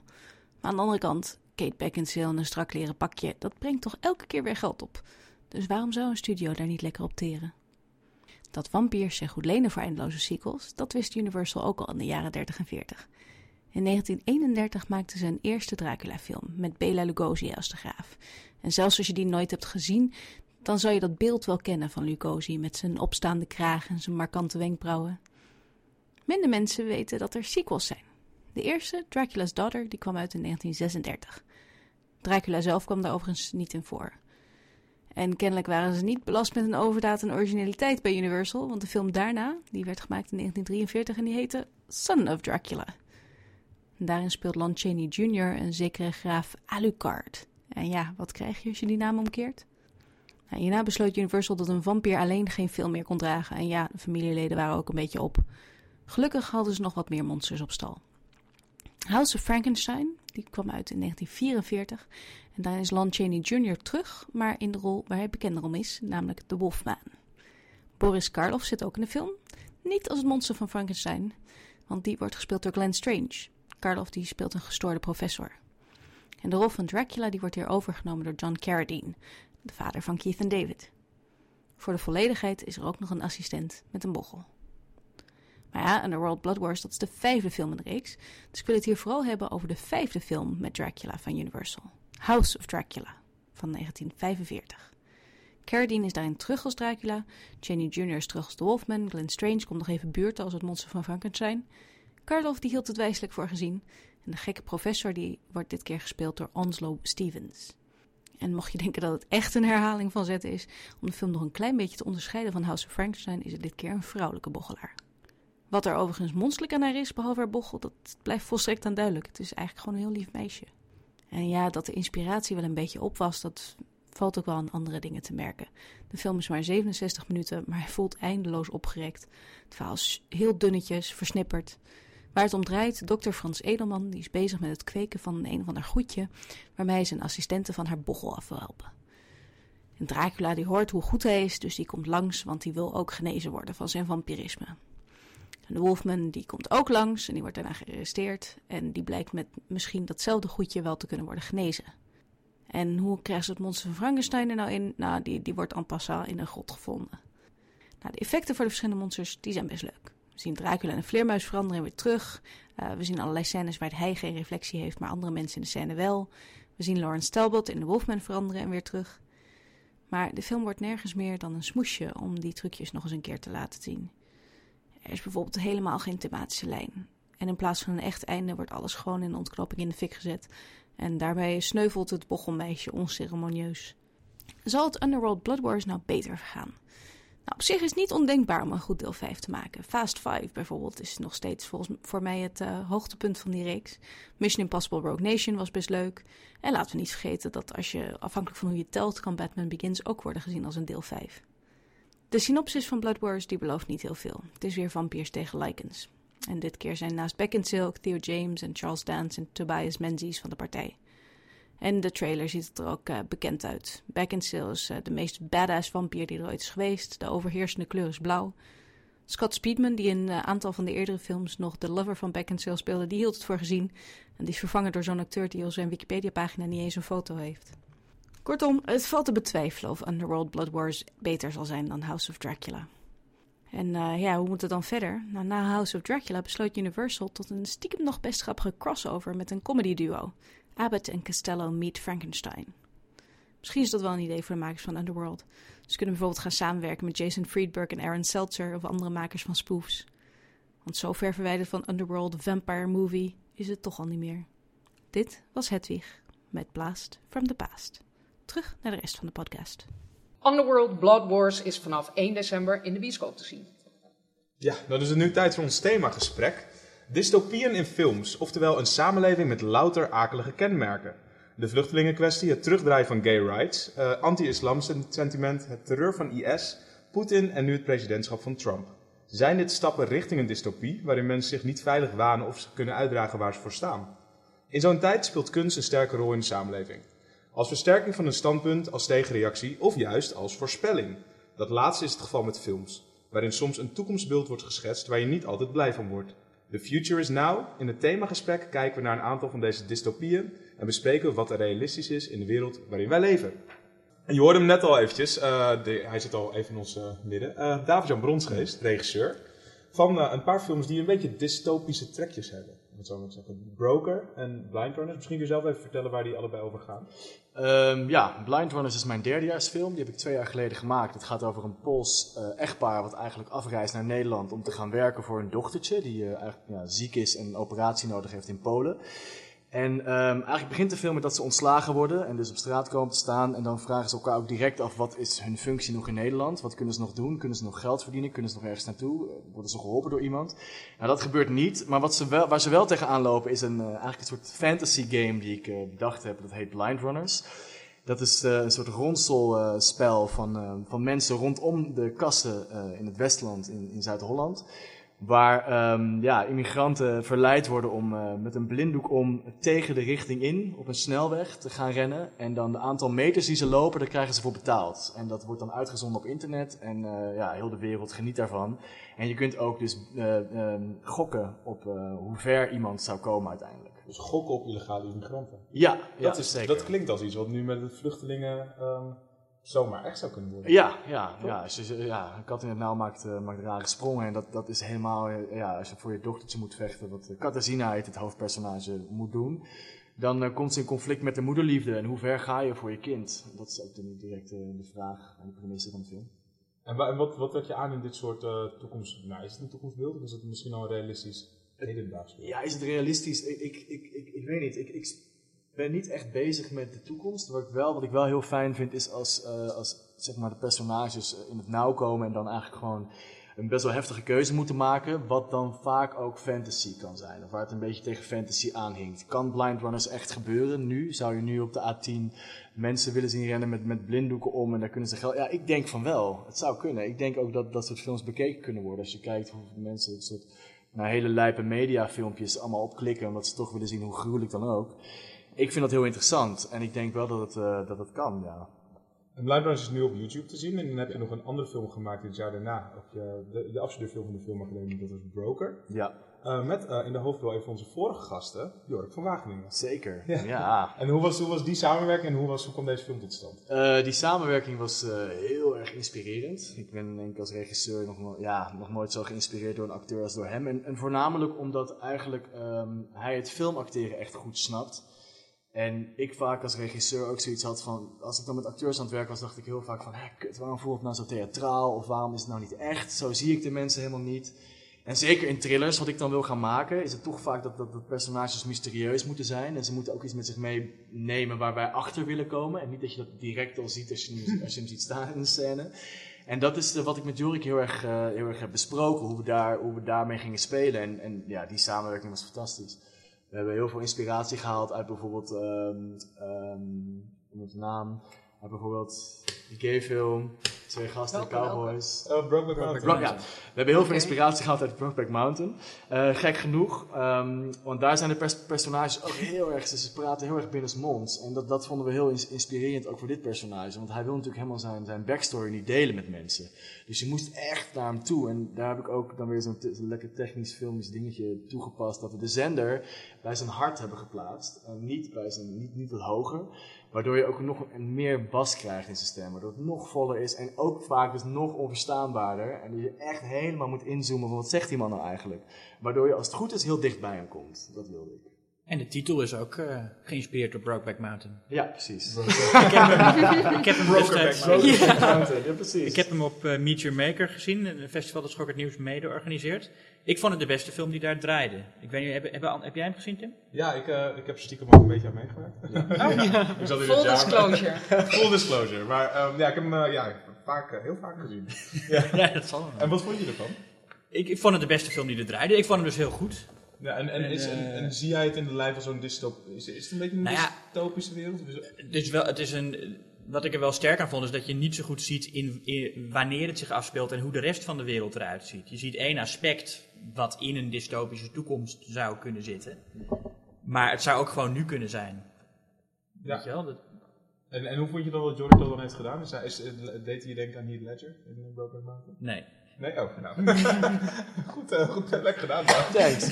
Maar aan de andere kant, Kate Beckinsale in een strak leren pakje, dat brengt toch elke keer weer geld op. Dus waarom zou een studio daar niet lekker op teren? Dat vampiers zich goed lenen voor eindeloze sequels, dat wist Universal ook al in de jaren 30 en 40. In 1931 maakten ze een eerste Dracula-film met Bela Lugosi als de graaf. En zelfs als je die nooit hebt gezien, dan zou je dat beeld wel kennen van Lugosi met zijn opstaande kraag en zijn markante wenkbrauwen. Minder mensen weten dat er sequels zijn. De eerste, Dracula's Daughter, die kwam uit in 1936. Dracula zelf kwam daar overigens niet in voor. En kennelijk waren ze niet belast met een overdaad aan originaliteit bij Universal, want de film daarna, die werd gemaakt in 1943 en die heette Son of Dracula. En daarin speelt Lon Chaney Jr. een zekere graaf Alucard. En ja, wat krijg je als je die naam omkeert? Nou, hierna besloot Universal dat een vampier alleen geen film meer kon dragen. En ja, de familieleden waren ook een beetje op. Gelukkig hadden ze nog wat meer monsters op stal. House of Frankenstein, die kwam uit in 1944. En daarin is Lon Chaney Jr. terug, maar in de rol waar hij bekender om is, namelijk de Wolfman. Boris Karloff zit ook in de film. Niet als het monster van Frankenstein, want die wordt gespeeld door Glenn Strange. Karloff die speelt een gestoorde professor. En de rol van Dracula die wordt hier overgenomen door John Carradine, de vader van Keith en David. Voor de volledigheid is er ook nog een assistent met een bochel. Maar ja, Underworld Blood Wars, dat is de vijfde film in de reeks. Dus ik wil het hier vooral hebben over de vijfde film met Dracula van Universal. House of Dracula van 1945. Carradine is daarin terug als Dracula. Cheney Jr. is terug als de Wolfman. Glenn Strange komt nog even buurten als het monster van Frankenstein. Karloff die hield het wijselijk voor gezien. En de gekke professor die wordt dit keer gespeeld door Onslow Stevens. En mocht je denken dat het echt een herhaling van zetten is, om de film nog een klein beetje te onderscheiden van House of Frankenstein, is het dit keer een vrouwelijke bochelaar. Wat er overigens monsterlijk aan haar is, behalve haar bochel, dat blijft volstrekt onduidelijk. Het is eigenlijk gewoon een heel lief meisje. En ja, dat de inspiratie wel een beetje op was, dat valt ook wel aan andere dingen te merken. De film is maar 67 minuten, maar hij voelt eindeloos opgerekt. Het verhaal is heel dunnetjes, versnipperd. Waar het om draait, dokter Frans Edelman die is bezig met het kweken van een of ander goedje, waarmee hij zijn assistente van haar bochel af wil helpen. En Dracula die hoort hoe goed hij is, dus die komt langs, want die wil ook genezen worden van zijn vampirisme. De Wolfman die komt ook langs en die wordt daarna gearresteerd. En die blijkt met misschien datzelfde goedje wel te kunnen worden genezen. En hoe krijgen ze het monster van Frankenstein er nou in? Nou, die, die wordt en passant in een grot gevonden. Nou, de effecten voor de verschillende monsters die zijn best leuk. We zien Dracula en een vleermuis veranderen en weer terug. Uh, we zien allerlei scènes waar hij geen reflectie heeft, maar andere mensen in de scène wel. We zien Lawrence Talbot in de Wolfman veranderen en weer terug. Maar de film wordt nergens meer dan een smoesje om die trucjes nog eens een keer te laten zien. Er is bijvoorbeeld helemaal geen thematische lijn. En in plaats van een echt einde wordt alles gewoon in een ontknoping in de fik gezet. En daarbij sneuvelt het bochelmeisje onceremonieus. Zal het Underworld Blood Wars nou beter vergaan? Nou, op zich is het niet ondenkbaar om een goed deel 5 te maken. Fast 5 bijvoorbeeld is nog steeds volgens voor mij het uh, hoogtepunt van die reeks. Mission Impossible Rogue Nation was best leuk. En laten we niet vergeten dat als je afhankelijk van hoe je telt, kan Batman Begins ook worden gezien als een deel 5. De synopsis van Blood Wars die belooft niet heel veel. Het is weer vampiers tegen Lycans. En dit keer zijn naast Beckinsale ook Theo James en Charles Dance en Tobias Menzies van de partij. En de trailer ziet het er ook uh, bekend uit. Beckinsale is uh, de meest badass vampier die er ooit is geweest. De overheersende kleur is blauw. Scott Speedman, die in een aantal van de eerdere films nog de lover van Beckinsale speelde, die hield het voor gezien. En die is vervangen door zo'n acteur die op zijn Wikipedia-pagina niet eens een foto heeft. Kortom, het valt te betwijfelen of Underworld Blood Wars beter zal zijn dan House of Dracula. En uh, ja, hoe moet het dan verder? Nou, na House of Dracula besloot Universal tot een stiekem nog best grappige crossover met een comedy duo. Abbott en Costello meet Frankenstein. Misschien is dat wel een idee voor de makers van Underworld. Ze kunnen bijvoorbeeld gaan samenwerken met Jason Friedberg en Aaron Seltzer of andere makers van spoofs. Want zo ver verwijderd van Underworld Vampire Movie is het toch al niet meer. Dit was Hedwig met Blast from the Past. Terug naar de rest van de podcast. Underworld Blood Wars is vanaf 1 december in de bioscoop te zien. Ja, dan is het nu tijd voor ons themagesprek. Dystopieën in films, oftewel een samenleving met louter akelige kenmerken. De vluchtelingenkwestie, het terugdraaien van gay rights, uh, anti-islam sentiment, het terreur van IS, Poetin en nu het presidentschap van Trump. Zijn dit stappen richting een dystopie waarin mensen zich niet veilig wanen of ze kunnen uitdragen waar ze voor staan? In zo'n tijd speelt kunst een sterke rol in de samenleving. Als versterking van een standpunt, als tegenreactie of juist als voorspelling. Dat laatste is het geval met films, waarin soms een toekomstbeeld wordt geschetst waar je niet altijd blij van wordt. The Future is Now. In het themagesprek kijken we naar een aantal van deze dystopieën en bespreken we wat er realistisch is in de wereld waarin wij leven. En je hoorde hem net al eventjes, eh, hij zit al even in ons eh, midden. Eh David-Jan Bronsgeest, regisseur, van een paar films die een beetje dystopische trekjes hebben. Wat zou ik zeggen? Broker en Blind Runners. Misschien kun je zelf even vertellen waar die allebei over gaan. Ehm, ja, Blind Runners is mijn derdejaarsfilm. Die heb ik twee jaar geleden gemaakt. Het gaat over een Pools eh, echtpaar wat eigenlijk afreist naar Nederland om te gaan werken voor een dochtertje die eh, eigenlijk ziek is en een operatie nodig heeft in Polen. En ehm, eigenlijk begint de film met dat ze ontslagen worden en dus op straat komen te staan. En dan vragen ze elkaar ook direct af wat is hun functie nog in Nederland? Wat kunnen ze nog doen? Kunnen ze nog geld verdienen? Kunnen ze nog ergens naartoe? Eh, Worden ze geholpen door iemand? Nou, dat gebeurt niet. Maar wat ze wel, waar ze wel tegenaan lopen is een, eh, eigenlijk een soort fantasy game die ik eh, bedacht heb. Dat heet Blind Runners. Dat is een soort ronselspel van, van mensen rondom de kassen in het Westland in, in Zuid-Holland. Waar ehm, ja, immigranten verleid worden om eh, met een blinddoek om tegen de richting in op een snelweg te gaan rennen. En dan de aantal meters die ze lopen, daar krijgen ze voor betaald. En dat wordt dan uitgezonden op internet en eh, ja, heel de wereld geniet daarvan. En je kunt ook dus eh, ehm, gokken op hoe ver iemand zou komen uiteindelijk. Dus gokken op illegale immigranten. Ja, ja dat, is, zeker. dat klinkt als iets wat nu met de vluchtelingen ehm, zomaar echt zou kunnen worden. Ja, ja, ja, je, ja, een kat in het nauw maakt, eh, maakt rare sprongen. En dat, dat is helemaal, eh, ja, als je voor je dochtertje moet vechten, wat uh, Katarzyna heet, het hoofdpersonage, moet doen. Dan eh, komt ze in conflict met de moederliefde. En hoe ver ga je voor je kind? Dat is ook de, direct eh, de vraag en de premisse van de film. En, wa- en wat, wat je aan in dit soort eh, toekomst... Nou, is het een toekomstbeeld of is het misschien al een realistisch beeld? Ja, is het realistisch? Ik, ik, ik, ik, ik weet niet. Ik, ik ben niet echt bezig met de toekomst. Wat ik wel, wat ik wel heel fijn vind, is als, eh, als zeg maar de personages eh, in het nauw komen en dan eigenlijk gewoon een best wel heftige keuze moeten maken, wat dan vaak ook fantasy kan zijn, of waar het een beetje tegen fantasy aanhinkt. Kan Blind Runners echt gebeuren nu? Zou je nu op de A10 mensen willen zien rennen met, met blinddoeken om en daar kunnen ze geld... Ja, ik denk van wel. Het zou kunnen. Ik denk ook dat dat soort films bekeken kunnen worden. Als je kijkt hoeveel mensen het soort naar hele lijpe mediafilmpjes allemaal opklikken, omdat ze toch willen zien hoe gruwelijk dan ook. Ik vind dat heel interessant en ik denk wel dat het, eh, dat het kan, ja. En Runners is nu op YouTube te zien en dan heb je nog een andere film gemaakt dit jaar daarna. Op je, de, de afstudeerfilm van de filmacademie, dat was Broker. Ja, Eh, met eh, in de hoofdrol even onze vorige gasten, Jork van Wageningen. zeker. Ja. Ja. (laughs) En hoe was, hoe was die samenwerking en hoe, was, hoe kwam deze film tot stand? Die samenwerking was heel erg inspirerend. Ik ben denk ik als regisseur nog, no- ja, nog nooit zo geïnspireerd door een acteur als door hem. En, en voornamelijk omdat eigenlijk ehm, hij het filmacteren echt goed snapt. En ik vaak als regisseur ook zoiets had van, als ik dan met acteurs aan het werken was, dacht ik heel vaak van, hé, kut, waarom voelt het nou zo theatraal? Of waarom is het nou niet echt? Zo zie ik de mensen helemaal niet. En zeker in thrillers, wat ik dan wil gaan maken, is het toch vaak dat, dat, dat personages mysterieus moeten zijn. En ze moeten ook iets met zich meenemen waar wij achter willen komen. En niet dat je dat direct al ziet als je hem, (laughs) als je hem ziet staan in de scène. En dat is eh, wat ik met Jorik heel erg, eh, heel erg heb besproken, hoe we, daar, hoe we daarmee gingen spelen. En, en ja, die samenwerking was fantastisch. We hebben heel veel inspiratie gehaald uit bijvoorbeeld, moet de naam, uit bijvoorbeeld die gay film, twee gasten, Welke, welke? cowboys. Uh, Brokeback Mountain. Bro- ja, we hebben heel veel inspiratie gehad uit Brokeback Mountain. Eh, gek genoeg, ehm, want daar zijn de pers- personages ook heel erg, ze praten heel erg binnensmonds. En dat, dat vonden we heel ins- inspirerend ook voor dit personage. Want hij wil natuurlijk helemaal zijn, zijn backstory niet delen met mensen. Dus je moest echt naar hem toe. En daar heb ik ook dan weer zo'n lekker technisch filmisch dingetje toegepast. Dat we de zender bij zijn hart hebben geplaatst. En niet, bij zijn, niet, niet wat hoger. Waardoor je ook nog meer bas krijgt in zijn stem. Waardoor het nog voller is en ook vaak dus nog onverstaanbaarder. En je echt helemaal moet inzoomen wat zegt die man nou eigenlijk. Waardoor je als het goed is heel dicht bij hem komt. Dat wilde ik. En de titel is ook eh, geïnspireerd door Brokeback Mountain. Ja, precies. (laughs) Ik heb hem, ik heb hem destijds... Ja, precies. Ik heb hem op eh, Meet Your Maker gezien, een festival dat Schok het Nieuws mede organiseert. Ik vond het de beste film die daar draaide. Ik weet niet, heb, heb, heb jij hem gezien, Tim? Ja, ik, eh, ik heb er stiekem ook een beetje aan meegewerkt. Ja. (laughs) Ik zat in Full disclosure. (laughs) Full disclosure. Maar ehm, ja, ik heb hem eh, ja, vaak, eh, heel vaak gezien. Ja, dat zal wel. En wat vond je ervan? Ik, ik vond het de beste film die er draaide. Ik vond hem dus heel goed. Ja, en, en, En, is, en, eh, en zie jij het in de lijn van zo'n dystop... Is, is het een beetje een Nou ja, dystopische wereld? Dus wel, het is een, wat ik er wel sterk aan vond, is dat je niet zo goed ziet in, in- wanneer het zich afspeelt en hoe de rest van de wereld eruit ziet. Je ziet één aspect wat in een dystopische toekomst zou kunnen zitten. Maar het zou ook gewoon nu kunnen zijn. Ja. Weet je wel? Dat- En, en hoe vond je dan wat Jordan dat dan heeft gedaan? Is, hij- is, deed hij je denken aan Heath Ledger in Broken Mountain? nee. Nee? Oh, nou. (laughs) goed, eh, goed eh, lekker gedaan. Thanks.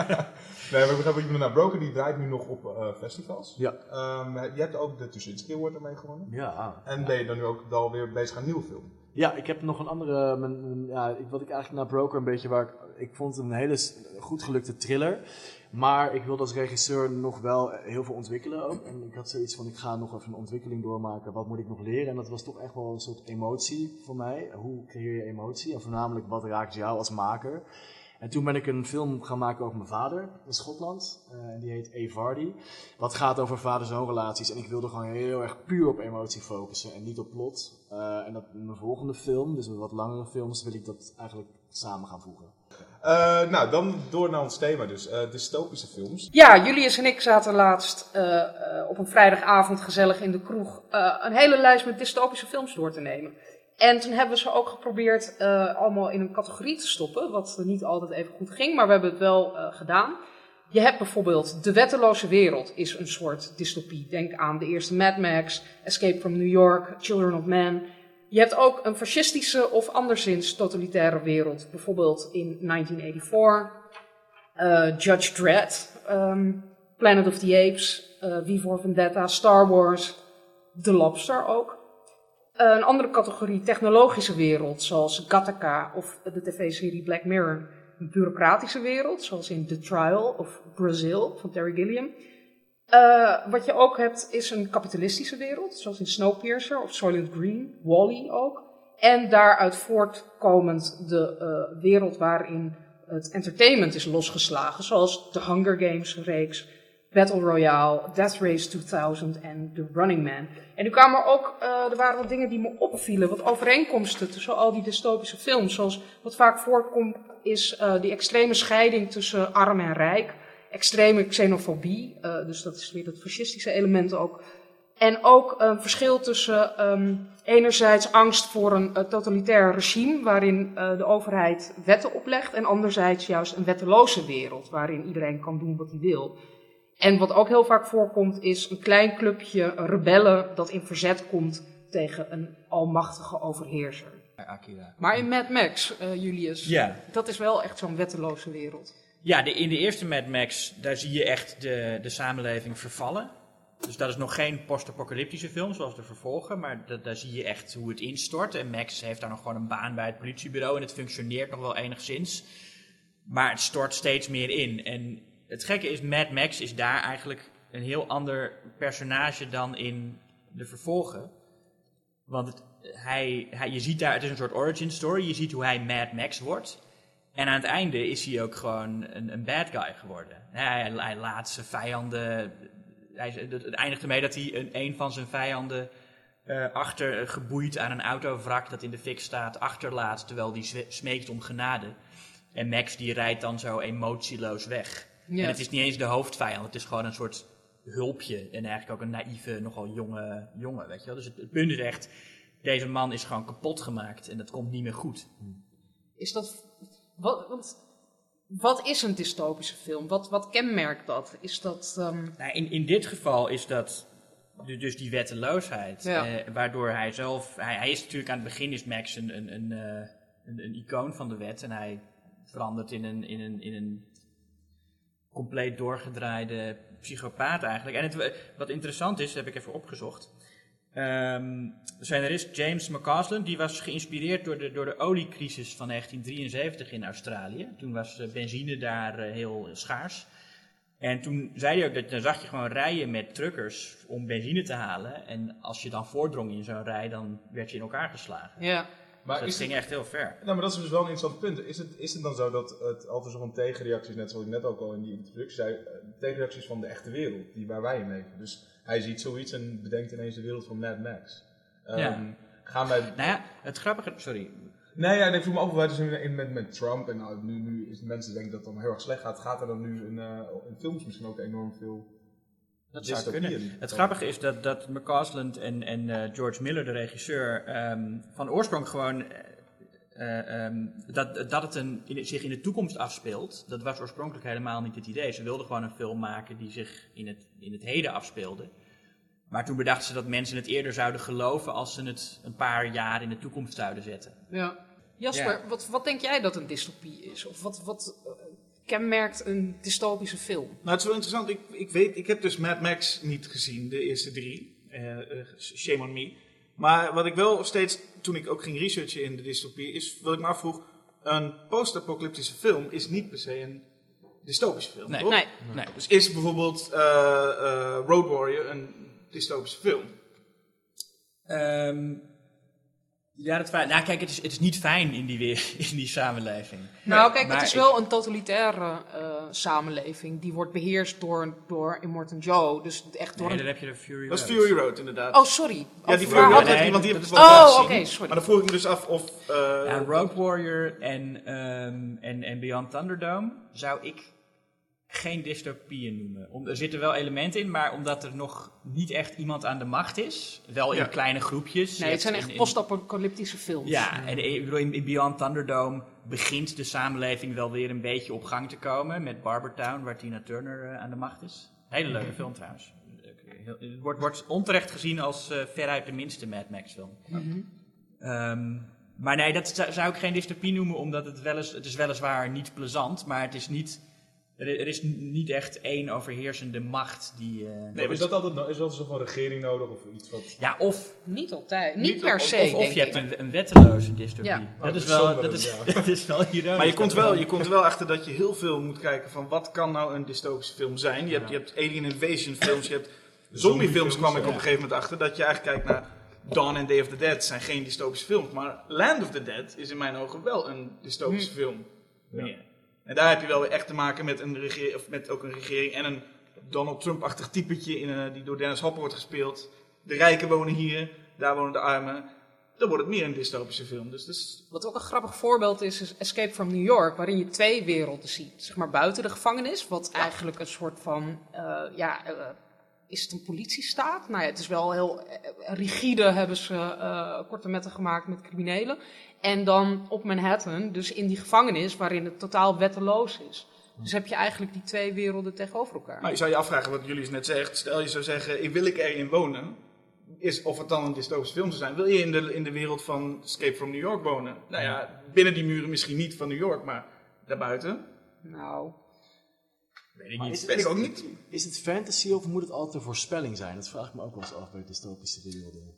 (laughs) nee, wat je bedoelt. Nou, Broken die draait nu nog op eh, festivals. Ja. Ehm, je hebt ook de Tuschinski Award ermee gewonnen. Ja. En ben je dan nu ook alweer bezig aan nieuwe film? Ja, ik heb nog een andere. Mijn, ja, ik, wat ik eigenlijk naar Broker een beetje waar ik. Ik vond het een hele goed gelukte thriller. Maar ik wilde als regisseur nog wel heel veel ontwikkelen ook. En ik had zoiets van: ik ga nog even een ontwikkeling doormaken. Wat moet ik nog leren? En dat was toch echt wel een soort emotie voor mij. Hoe creëer je emotie? En voornamelijk wat raakt jou als maker? En toen ben ik een film gaan maken over mijn vader in Schotland. Eh, en die heet A. Vardy. Wat gaat over vader-zoon relaties. En ik wilde gewoon heel erg puur op emotie focussen en niet op plot. Eh, en dat mijn volgende film, dus met wat langere films, wil ik dat eigenlijk samen gaan voegen. Eh, nou, dan door naar ons thema dus. eh, dystopische films. Ja, Julius en ik zaten laatst eh, op een vrijdagavond gezellig in de kroeg een hele lijst met dystopische films door te nemen. En toen hebben we ze ook geprobeerd allemaal in een categorie te stoppen, wat niet altijd even goed ging, maar we hebben het wel gedaan. Je hebt bijvoorbeeld De Wetteloze Wereld is een soort dystopie. Denk aan de eerste Mad Max, Escape from New York, Children of Men. Je hebt ook een fascistische of anderszins totalitaire wereld, bijvoorbeeld in 1984. eh, Judge Dredd, ehm, Planet of the Apes, eh V for Vendetta, Star Wars, The Lobster ook. Eh, een andere categorie, technologische wereld, zoals Gattaca of de tv-serie Black Mirror. Een bureaucratische wereld, zoals in The Trial of Brazil van Terry Gilliam. Eh, wat je ook hebt, is een kapitalistische wereld, zoals in Snowpiercer of Soylent Green, Wall-E ook. En daaruit voortkomend de eh, wereld waarin het entertainment is losgeslagen, zoals de Hunger Games reeks, Battle Royale, Death Race 2000 en The Running Man. En nu kwamen er ook, eh, er waren wat dingen die me opvielen, wat overeenkomsten tussen al die dystopische films. Zoals wat vaak voorkomt is die extreme scheiding tussen arm en rijk, extreme xenofobie, eh, dus dat is weer dat fascistische element ook. En ook een verschil tussen ehm, enerzijds angst voor een eh, totalitair regime waarin eh, de overheid wetten oplegt en anderzijds juist een wetteloze wereld waarin iedereen kan doen wat hij wil. En wat ook heel vaak voorkomt is een klein clubje rebellen dat in verzet komt tegen een almachtige overheerser. Akira. Maar in Mad Max, Julius, dat is wel echt zo'n wetteloze wereld. Ja, de, in de eerste Mad Max, daar zie je echt de, de samenleving vervallen. Dus dat is nog geen post-apocalyptische film zoals de vervolgen, maar da- daar zie je echt hoe het instort. En Max heeft daar nog gewoon een baan bij het politiebureau en het functioneert nog wel enigszins. Maar het stort steeds meer in. En het gekke is, Mad Max is daar eigenlijk een heel ander personage dan in de vervolgen. Want het, hij, je ziet daar, het is een soort origin story, je ziet hoe hij Mad Max wordt. En aan het einde is hij ook gewoon een, een bad guy geworden. Hij, hij laat zijn vijanden. Hij, het eindigt ermee dat hij een, een van zijn vijanden eh, achter eh, geboeid aan een autovrak dat in de fik staat, achterlaat terwijl die smeekt om genade. En Max die rijdt dan zo emotieloos weg. En het is niet eens de hoofdvijand, het is gewoon een soort hulpje. En eigenlijk ook een naïeve, nogal jonge jongen, weet je wel. Dus het, het punt is echt, deze man is gewoon kapot gemaakt en dat komt niet meer goed. Is dat. Wat, want, wat is een dystopische film? Wat, wat kenmerkt dat? Is dat. ehm, Nou, in, in dit geval is dat du- dus die wetteloosheid. Ja. eh, waardoor hij zelf. Hij, hij is natuurlijk aan het begin is Max een, een, een, eh, een, een icoon van de wet. En hij verandert in een, in een, in een compleet doorgedraaide psychopaat eigenlijk. En het, wat interessant is, heb ik even opgezocht. Ehm scenarist James McCausland, die was geïnspireerd door de, door de oliecrisis van 1973 in Australië. Toen was eh, benzine daar eh, heel schaars. En toen zei hij ook dat dan zag je gewoon rijen met truckers om benzine te halen. En als je dan voordrong in zo'n rij, dan werd je in elkaar geslagen. ja. Maar dat is ging het, echt heel ver. nou, maar dat is dus wel een interessant punt. Is het, is het dan zo dat het altijd zo'n tegenreactie is, net zoals ik net ook al in die introductie zei, eh, tegenreacties van de echte wereld, die waar wij in leven. Dus hij ziet zoiets en bedenkt ineens de wereld van Mad Max. Ehm, Ja. Gaan wij Nou ja, het grappige... Sorry. Nee, ja, ik vroeg me af of wij dus in, in- met, met Trump en nou, nu, nu is mensen denken dat het dan heel erg slecht gaat. Gaat er dan nu in, eh, in films misschien ook enorm veel Dat zou dystopieën. kunnen. Het grappige is dat, dat McCausland en, en eh, George Miller, de regisseur, ehm, van oorsprong gewoon. eh, eh, ehm, dat, dat het een, in, zich in de toekomst afspeelt, dat was oorspronkelijk helemaal niet het idee. Ze wilden gewoon een film maken die zich in het, in het heden afspeelde. Maar toen bedachten ze dat mensen het eerder zouden geloven als ze het een paar jaar in de toekomst zouden zetten. Ja. Jasper, Wat, wat denk jij dat een dystopie is? Of wat, wat kenmerkt een dystopische film? Nou, het is wel interessant. Ik, ik weet, ik heb dus Mad Max niet gezien, de eerste drie. Eh, eh, shame on me. Maar wat ik wel steeds, toen ik ook ging researchen in de dystopie, is wat ik me afvroeg. Een post-apocalyptische film is niet per se een dystopische film, Nee. toch? Nee. Nee. Dus is bijvoorbeeld eh, eh, Road Warrior een dystopische film? Ehm, ja, dat fijn. Nou, kijk, het is, het is niet fijn in die, weer, (laughs) in die samenleving. Nou, kijk, maar het is ik- wel een totalitaire eh, samenleving. Die wordt beheerst door, door Immortan Joe. Dus echt door Nee, dan heb je de Fury Dat is Road. Fury Road, inderdaad. Oh, sorry. ja, Oh, die waar Fury had Road, nee, want die dat ik is- wel Oh, gezien. oké, sorry. Maar dan vroeg ik me dus af of... eh, Ja, Road Warrior en, ehm, en, en Beyond Thunderdome zou ik geen dystopieën noemen. Om, er zitten wel elementen in, maar omdat er nog niet echt iemand aan de macht is, wel in Ja. kleine groepjes. Nee, het zijn echt post-apocalyptische films. Ja, en ik bedoel, in, in Beyond Thunderdome begint de samenleving wel weer een beetje op gang te komen. Met Barbertown, waar Tina Turner eh, aan de macht is. Hele leuke film trouwens. Het wordt, wordt onterecht gezien als eh, veruit de minste Mad Max film. Ehm, maar nee, dat zou, zou ik geen dystopie noemen, omdat het wel eens, het is weliswaar niet plezant, maar het is niet, er, er is niet echt één overheersende macht die... eh, Nee, is dat altijd, no- is dat zo van regering nodig of iets wat... ja, of, Niet altijd. Niet, Niet per se, of, of denk je hebt een, een wetteloze dystopie. Ja. Dat, is wel, dat, is, (laughs) ja. dat is wel ironisch. Maar je komt, wel, je komt wel achter dat je heel veel moet kijken van wat kan nou een dystopische film zijn. Je hebt, je hebt alien invasion films, je hebt zombie films kwam ik op een gegeven moment achter. Dat je eigenlijk kijkt naar Dawn and Day of the Dead zijn geen dystopische films. Maar Land of the Dead is in mijn ogen wel een dystopische film. meer. En daar heb je wel weer echt te maken met, een regering, of met ook een regering en een Donald Trump-achtig typetje in, eh, die door Dennis Hopper wordt gespeeld. De rijken wonen hier, daar wonen de armen. Dan wordt het meer een dystopische film. Dus, dus Wat ook een grappig voorbeeld is, is Escape from New York, waarin je twee werelden ziet. Zeg maar buiten de gevangenis, wat eigenlijk een soort van, eh, ja, eh, is het een politiestaat? Nou ja, het is wel heel rigide, hebben ze korte metten gemaakt met criminelen. En dan op Manhattan, dus in die gevangenis, waarin het totaal wetteloos is. Dus heb je eigenlijk die twee werelden tegenover elkaar. Maar je zou je afvragen wat jullie net zegt. Stel je zou zeggen, wil ik erin wonen. Is, of het dan een dystopische film zou zijn. Wil je in de, in de wereld van Escape from New York wonen? Nou ja, binnen die muren misschien niet van New York, maar daarbuiten. Nou, Weet ik niet. is, Weet is- ik ook niet. Is het fantasy of moet het altijd een voorspelling zijn? Dat vraag ik me ook wel eens af bij dystopische werelden.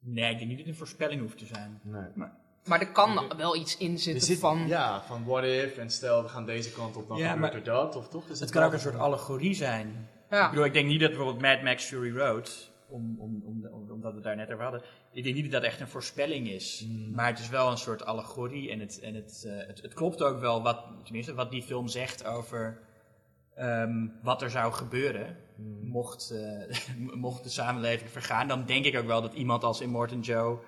Nee, ik denk niet dat het een voorspelling hoeft te zijn. Nee. maar er kan wel iets in zitten zit, van... Ja, van what if en stel we gaan deze kant op, dan Ja, gebeurt maar er dat, of toch? Dus Het kan ook een soort allegorie zijn. Ja. Ik bedoel, ik denk niet dat bijvoorbeeld Mad Max Fury Road, om, om, om, om- omdat we het daar net over hadden, ik denk niet dat dat echt een voorspelling is. Maar het is wel een soort allegorie en het, en het, eh, het, het klopt ook wel wat, tenminste, wat die film zegt over ehm, wat er zou gebeuren. Mocht, eh, (laughs) mocht de samenleving vergaan, dan denk ik ook wel dat iemand als Immortan Joe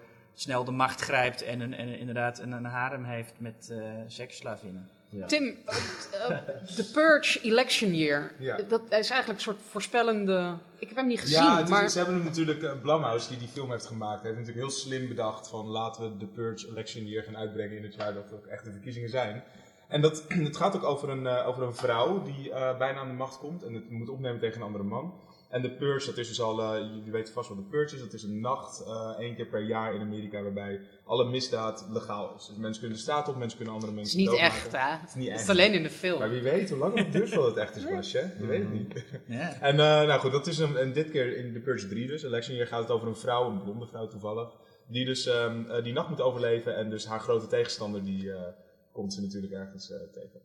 snel de macht grijpt en, een, en inderdaad een, een harem heeft met eh seksslavinnen. Tim, eh, The Purge Election Year, Ja. dat is eigenlijk een soort voorspellende... Ik heb hem niet gezien, Ja, het is- maar... ze hebben hem natuurlijk, uh, Blumhouse die die film heeft gemaakt, heeft natuurlijk heel slim bedacht van laten we de Purge Election Year gaan uitbrengen in het jaar dat er ook echt de verkiezingen zijn. En dat, (clears throat) het gaat ook over een, eh, over een vrouw die eh, bijna aan de macht komt en het moet opnemen tegen een andere man. En de Purge, dat is dus al, eh, jullie weten vast wat de Purge is, dat is een nacht, eh, één keer per jaar in Amerika, waarbij alle misdaad legaal is. Dus mensen kunnen de straat op, mensen kunnen andere Het is mensen niet echt, hè? Het is niet Het echt. is alleen in de film. Maar wie weet hoe lang het duurt voordat het echt is, Basje. Je weet het niet. Ja. En eh, nou goed, dat is een, en dit keer in The Purge 3 dus, Election Year, gaat het over een vrouw, een blonde vrouw toevallig, die dus ehm, eh, die nacht moet overleven en dus haar grote tegenstander, die eh, komt ze natuurlijk ergens eh, tegen.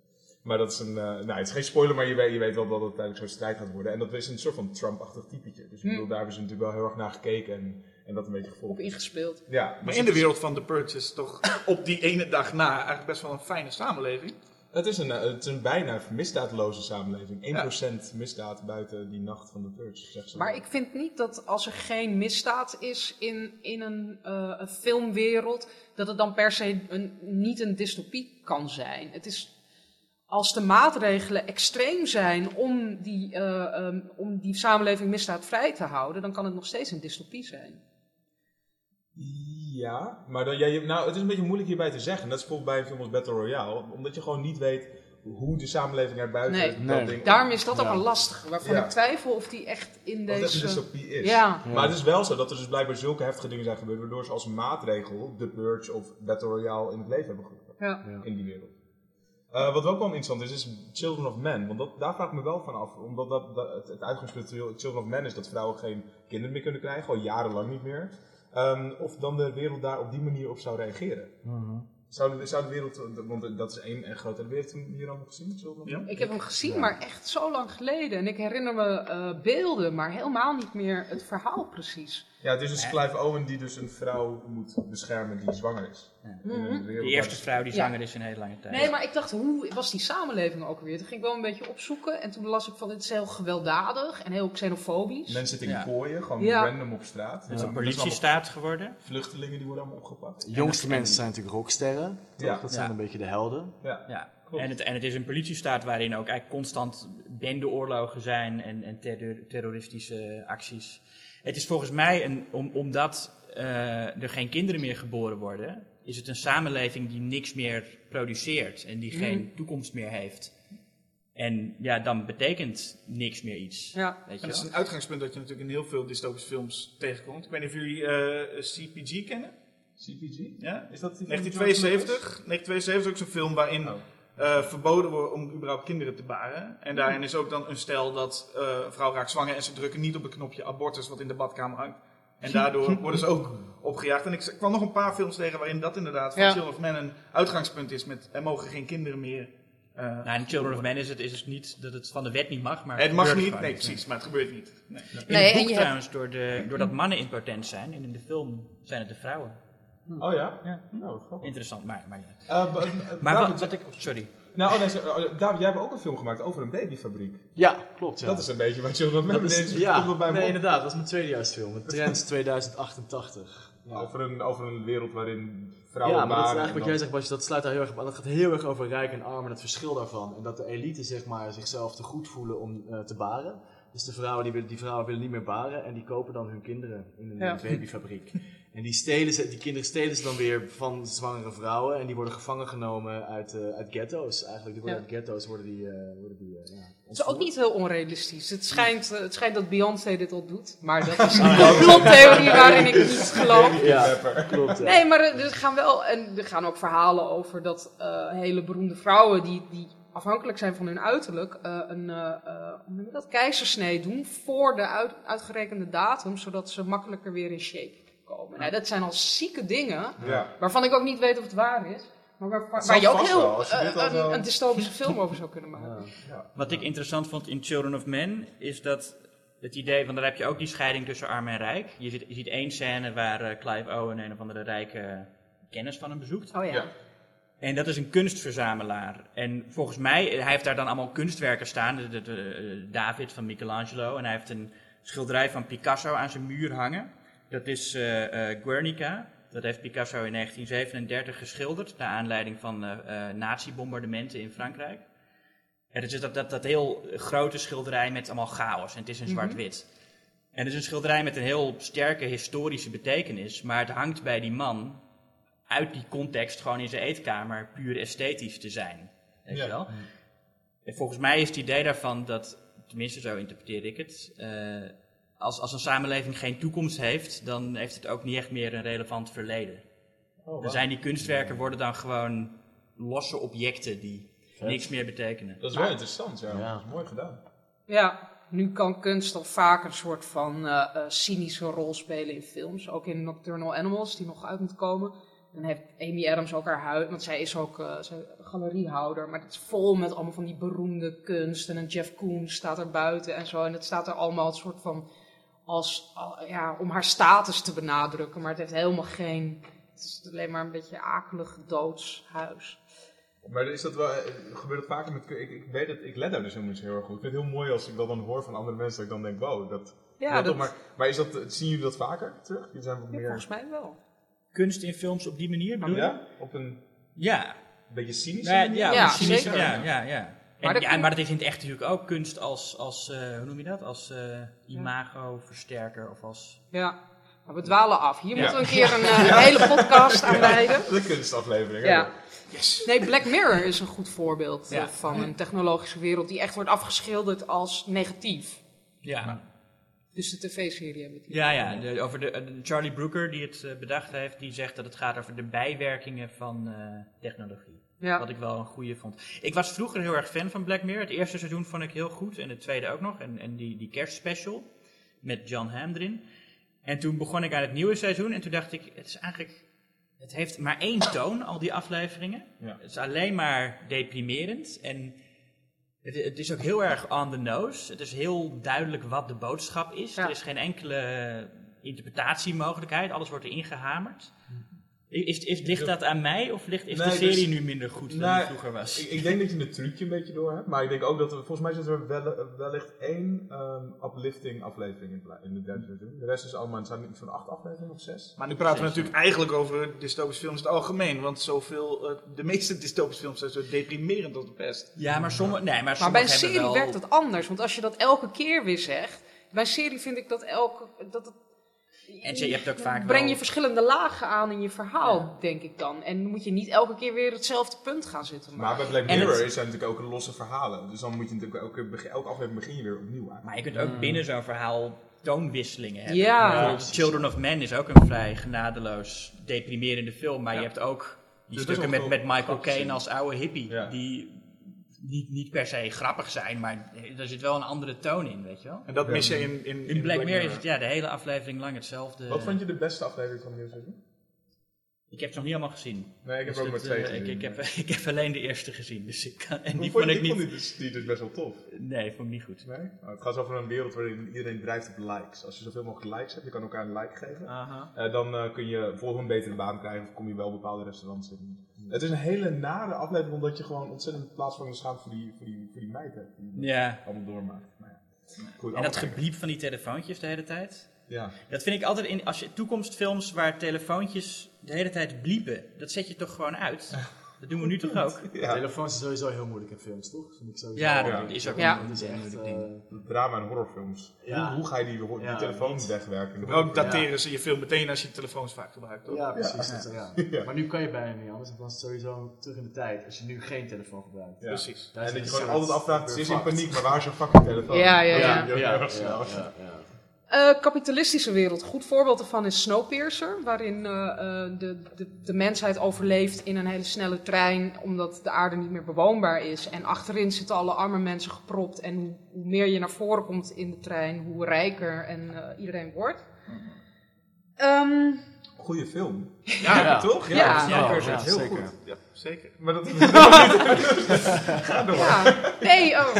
Maar dat is een, eh, nou het is geen spoiler, maar je weet, je weet wel dat het uiteindelijk zo'n strijd gaat worden. En dat is een soort van Trump-achtig typetje. Dus ik bedoel, daar hebben ze natuurlijk wel heel erg naar gekeken en, en dat een beetje Op gevolgd. ingespeeld. Ja, Maar dus in de wereld van The Purge is toch (coughs) op die ene dag na eigenlijk best wel een fijne samenleving. Het is een, eh, het is een bijna misdaadloze samenleving. 1% misdaad buiten die nacht van de Purge, zegt ze. Maar ik vind niet dat als er geen misdaad is in, in een, eh, een filmwereld, dat het dan per se een, niet een dystopie kan zijn. Het is, als de maatregelen extreem zijn om die, eh, ehm, om die samenleving misdaadvrij te houden, dan kan het nog steeds een dystopie zijn. Ja, maar dan, jij, nou, het is een beetje moeilijk hierbij te zeggen. Dat is bijvoorbeeld bij een film als Battle Royale. Omdat je gewoon niet weet hoe de samenleving er buiten Nee. Nee. ding- Daarom is dat ook Ja. een lastige, waarvan Ja. ik twijfel of die echt in of dat een deze... dystopie is. Ja. Maar het is wel zo dat er dus blijkbaar zulke heftige dingen zijn gebeurd, waardoor ze als maatregel The Purge of Battle Royale in het leven hebben geroepen. Ja. In die wereld. Eh, wat ook wel interessant is, is Children of Men. Want dat, daar vraag ik me wel van af. Omdat dat, dat, het, het uitgangspunt van Children of Men is dat vrouwen geen kinderen meer kunnen krijgen, al jarenlang niet meer. Ehm, of dan de wereld daar op die manier op zou reageren. Zou, de, zou de wereld, want dat is één en grote wereld, heeft hem hier allemaal gezien? Children of Ja. Ik heb hem gezien, maar echt zo lang geleden. En ik herinner me eh, beelden, maar helemaal niet meer het verhaal precies. Ja, het is dus Clive Owen die dus een vrouw moet beschermen die zwanger is. Een wereld De eerste vrouw die Ja. zwanger is in een hele lange tijd. Nee, maar ik dacht, hoe was die samenleving ook weer? Toen ging ik wel een beetje opzoeken. En toen las ik van, het is heel gewelddadig en heel xenofobisch. Mensen zitten in Ja. kooien, gewoon Ja. random op straat. Het is Ja. een politiestaat geworden. Vluchtelingen die worden allemaal opgepakt. De jongste mensen zijn natuurlijk rocksterren. Toch? Ja. Dat zijn Ja. een beetje de helden. Ja. Klopt. En, het, en het is een politiestaat waarin ook eigenlijk constant bendeoorlogen zijn en, en terror- terroristische acties. Het is volgens mij, een, om, omdat eh, er geen kinderen meer geboren worden, is het een samenleving die niks meer produceert en die geen toekomst meer heeft. En ja, dan betekent niks meer iets. Ja. Weet je En dat is een uitgangspunt dat je natuurlijk in heel veel dystopische films tegenkomt. Ik weet niet of jullie eh, CPG kennen. CPG? Ja? Is dat die 1972. 1972 is ook zo'n film waarin Oh. Eh, verboden wordt om überhaupt kinderen te baren. En daarin is ook dan een stel dat eh, een vrouw raakt zwanger en ze drukken niet op het knopje abortus wat in de badkamer hangt. En daardoor (laughs) worden ze ook opgejaagd. En ik kwam nog een paar films tegen waarin dat inderdaad van Ja. Children of Men een uitgangspunt is met er mogen geen kinderen meer. eh, Nou, in Children of Men is het, is het niet dat het van de wet niet mag, maar het mag niet, nee precies, maar het gebeurt niet. Nee. In Nee, het boek hebt- trouwens, door de, doordat mannen impotent zijn, en in de film zijn het de vrouwen. Oh ja? Ja. Nou, wat. Interessant, maar, maar niet. Eh, Maar David, wat, wat ik... Sorry. Nou, oh, nee, sorry, oh, David, jij hebt ook een film gemaakt over een babyfabriek. Ja, klopt. Ja. Dat is een beetje wat Dat is- is. ja, bij me nee, op. inderdaad. Dat is mijn tweedejaarsfilm. (laughs) Trends 2088. Ja. Over, een, over een wereld waarin vrouwen Ja, maar dat is baren eigenlijk wat jij zegt, Basje, dat sluit daar heel erg op aan. Dat gaat heel erg over rijk en arm en het verschil daarvan. En dat de elite zeg maar, zichzelf te goed voelen om eh, te baren. Dus de vrouwen, die, willen, die vrouwen willen niet meer baren en die kopen dan hun kinderen in een Ja. babyfabriek. (laughs) En die, stelen ze, die kinderen stelen ze dan weer van zwangere vrouwen en die worden gevangen genomen uit, eh, uit ghetto's. Eigenlijk, die worden Ja. uit ghetto's worden die, eh, worden die eh, ja, Het is ook niet heel onrealistisch. Het schijnt, het schijnt dat Beyoncé dit al doet. Maar dat is (laughs) een complottheorie waarin ik niet geloof. Ja, klopt. ja. Nee, maar er, gaan wel, en er gaan ook verhalen over dat eh, hele beroemde vrouwen die, die afhankelijk zijn van hun uiterlijk, eh, een je dat, keizersnee doen voor de uit, uitgerekende datum, zodat ze makkelijker weer in shape komen. Nou, dat zijn al zieke dingen, Ja. waarvan ik ook niet weet of het waar is. Maar waar, waar, je ook heel wel, als je eh, een, een dystopische film over zou kunnen maken. Wat ik interessant vond in Children of Men, is dat het idee van, daar heb je ook die scheiding tussen arm en rijk. Je ziet, je ziet één scène waar eh, Clive Owen een of andere rijke kennis van hem bezoekt. Oh ja. Ja. En dat is een kunstverzamelaar. En volgens mij, hij heeft daar dan allemaal kunstwerken staan. De, de- de- eh, David van Michelangelo. En hij heeft een schilderij van Picasso aan zijn muur hangen. Dat is eh, eh, Guernica. Dat heeft Picasso in 1937 geschilderd. Naar aanleiding van eh nazi-bombardementen in Frankrijk. En het is dat, dat, dat heel grote schilderij met allemaal chaos. En het is in zwart-wit. En het is een schilderij met een heel sterke historische betekenis. Maar het hangt bij die man uit die context gewoon in zijn eetkamer puur esthetisch te zijn. Weet Ja. je wel? En volgens mij is het idee daarvan dat, tenminste zo interpreteer ik het, als, als een samenleving geen toekomst heeft, dan heeft het ook niet echt meer een relevant verleden. Oh, Dan zijn die kunstwerken worden dan gewoon losse objecten die niks meer betekenen. Dat is wel interessant, ja. Ja. Dat is mooi gedaan. Ja, nu kan kunst al vaak een soort van eh, eh, cynische rol spelen in films. Ook in Nocturnal Animals, die nog uit moet komen. Dan heeft Amy Adams ook haar huid, want zij is ook eh, zij, galeriehouder. Maar het is vol met allemaal van die beroemde kunst. En een Jeff Koons staat er buiten en zo. En het staat er allemaal een soort van, als, al- ja, om haar status te benadrukken. Maar het heeft helemaal geen, het is alleen maar een beetje akelig doods huis. Maar is dat wel, eh, gebeurt dat vaker met ik, ik weet het, ik let daar dus helemaal niet zo heel erg goed. Ik vind het heel mooi als ik dat dan hoor van andere mensen, dat ik dan denk, wow, dat... Ja, dat, dat, maar, maar is dat, zien jullie dat vaker terug? Die zijn wat meer... volgens mij wel. Kunst in films op die manier bedoel je? Ja? Op een... Ja, beetje cynisch. Ja, ja, Ja. Ja, ja, ja. En, Maar dat ja, kun- maar dat is in het echt natuurlijk ook kunst als, als eh, hoe noem je dat? Als eh, imago-versterker of als... Ja, maar we dwalen af. Hier Ja. moeten we een (laughs) keer een, eh, hele podcast aan wijden. De kunstaflevering. hè? Ja. Nee, Black Mirror is een goed voorbeeld Ja. van een technologische wereld die echt wordt afgeschilderd als negatief. Ja, Dus de tv-serie hebben we het hier. ja, ja de, over de, de Charlie Brooker die het bedacht heeft, die zegt dat het gaat over de bijwerkingen van eh, technologie. Ja. Wat ik wel een goede vond. Ik was vroeger heel erg fan van Black Mirror. Het eerste seizoen vond ik heel goed en het tweede ook nog. En, en die, die kerstspecial met John Hamm erin. En toen begon ik aan het nieuwe seizoen en toen dacht ik, het is eigenlijk... Het heeft maar één toon, al die afleveringen. Ja. Het is alleen maar deprimerend en het, het is ook heel erg on the nose. Het is heel duidelijk wat de boodschap is. Ja. Er is geen enkele interpretatiemogelijkheid, alles wordt erin gehamerd. Is, is, ligt dat aan mij of ligt, is Nee, de serie dus- nu minder goed dan Nou, die vroeger was? Ik, ik denk dat je het trucje een beetje door hebt. Maar ik denk ook dat er, volgens mij zit er wel, wellicht één ehm, uplifting aflevering in, in het derde seizoen. De rest is allemaal, het zijn iets van acht afleveringen of zes. Maar nu praten we natuurlijk eigenlijk over dystopische films in het algemeen. Want zoveel, eh, de meeste dystopische films zijn zo deprimerend als de pest. Ja, maar sommige, nee, maar Maar sommige bij een serie wel... werkt het anders. Want als je dat elke keer weer zegt. Bij een serie vind ik dat elke. Dat het, En je hebt ook vaak breng wel- je verschillende lagen aan in je verhaal, denk ik dan. En moet je niet elke keer weer hetzelfde punt gaan zitten. Maar bij Black Mirror het- zijn natuurlijk ook losse verhalen. Dus dan moet je natuurlijk elke, begin- elke aflevering begin je weer opnieuw aan. Maar je kunt ook binnen zo'n verhaal toonwisselingen hebben. Ja. Bijvoorbeeld Children of Men is ook een vrij genadeloos deprimerende film. Maar je hebt ook die Dus stukken met, met Michael Caine als oude hippie. Ja. Die niet, niet per se grappig zijn, maar er zit wel een andere toon in, weet je wel. En dat mis je in, in, In Black Mirror is het ja, de hele aflevering lang hetzelfde. Wat vond je de beste aflevering van nieuwe seizoen? Ik heb het nog niet allemaal gezien. Nee, ik heb Dus ook maar twee eh, gezien. ik, ik, heb, (laughs) ik heb alleen de eerste gezien, dus ik kan, en die vond ik niet... dus, die dus best wel tof. Nee, vond ik niet goed. Nee? Nou, het gaat over een wereld waarin iedereen drijft op likes. Als je zoveel mogelijk likes hebt, je kan elkaar een like geven. Aha. Eh, dan eh, kun je voor een betere baan krijgen of kom je wel bepaalde restaurants in. Het is een hele nare aflevering omdat je gewoon ontzettend plaatsvangende schaamte voor die, voor die, voor die meid hebt. Die Ja. allemaal doormaakt. Maar ja. Goed, En dat gebliep van die telefoontjes de hele tijd. Ja. Dat vind ik altijd in als je toekomstfilms waar telefoontjes de hele tijd bliepen, dat zet je toch gewoon uit. Dat doen we nu toch ook? Ja. Telefoons is sowieso heel moeilijk in films, toch? Vind ik sowieso. Ja, Ja. dat is ook Ja. een Dat is echt, eh, Drama en horrorfilms. Ja. Hoe, hoe ga je die, die Ja, telefoon niet. wegwerken? Ook dateren ze je film meteen als je telefoons vaak gebruikt, toch? ja, precies. dat- ja. Ja. Maar nu kan je bijna niet anders, want dan is het sowieso terug in de tijd als je nu geen telefoon gebruikt. Ja. Precies. En dat je het gewoon altijd afvraagt, ze is in paniek, maar waar is je fucking telefoon? Ja, ja, ja. Eh, kapitalistische wereld. Goed voorbeeld daarvan is Snowpiercer, waarin eh, eh, de, de, de mensheid overleeft in een hele snelle trein, omdat de aarde niet meer bewoonbaar is. En achterin zitten alle arme mensen gepropt. En hoe, hoe meer je naar voren komt in de trein, hoe rijker en eh, iedereen wordt. Ehm, Goeie film. Ja, Ja. Toch? Ja. Ja, Ja, cursus. ja, heel zeker. goed. ja, zeker. Maar dat (laughs) ja, nee, oh.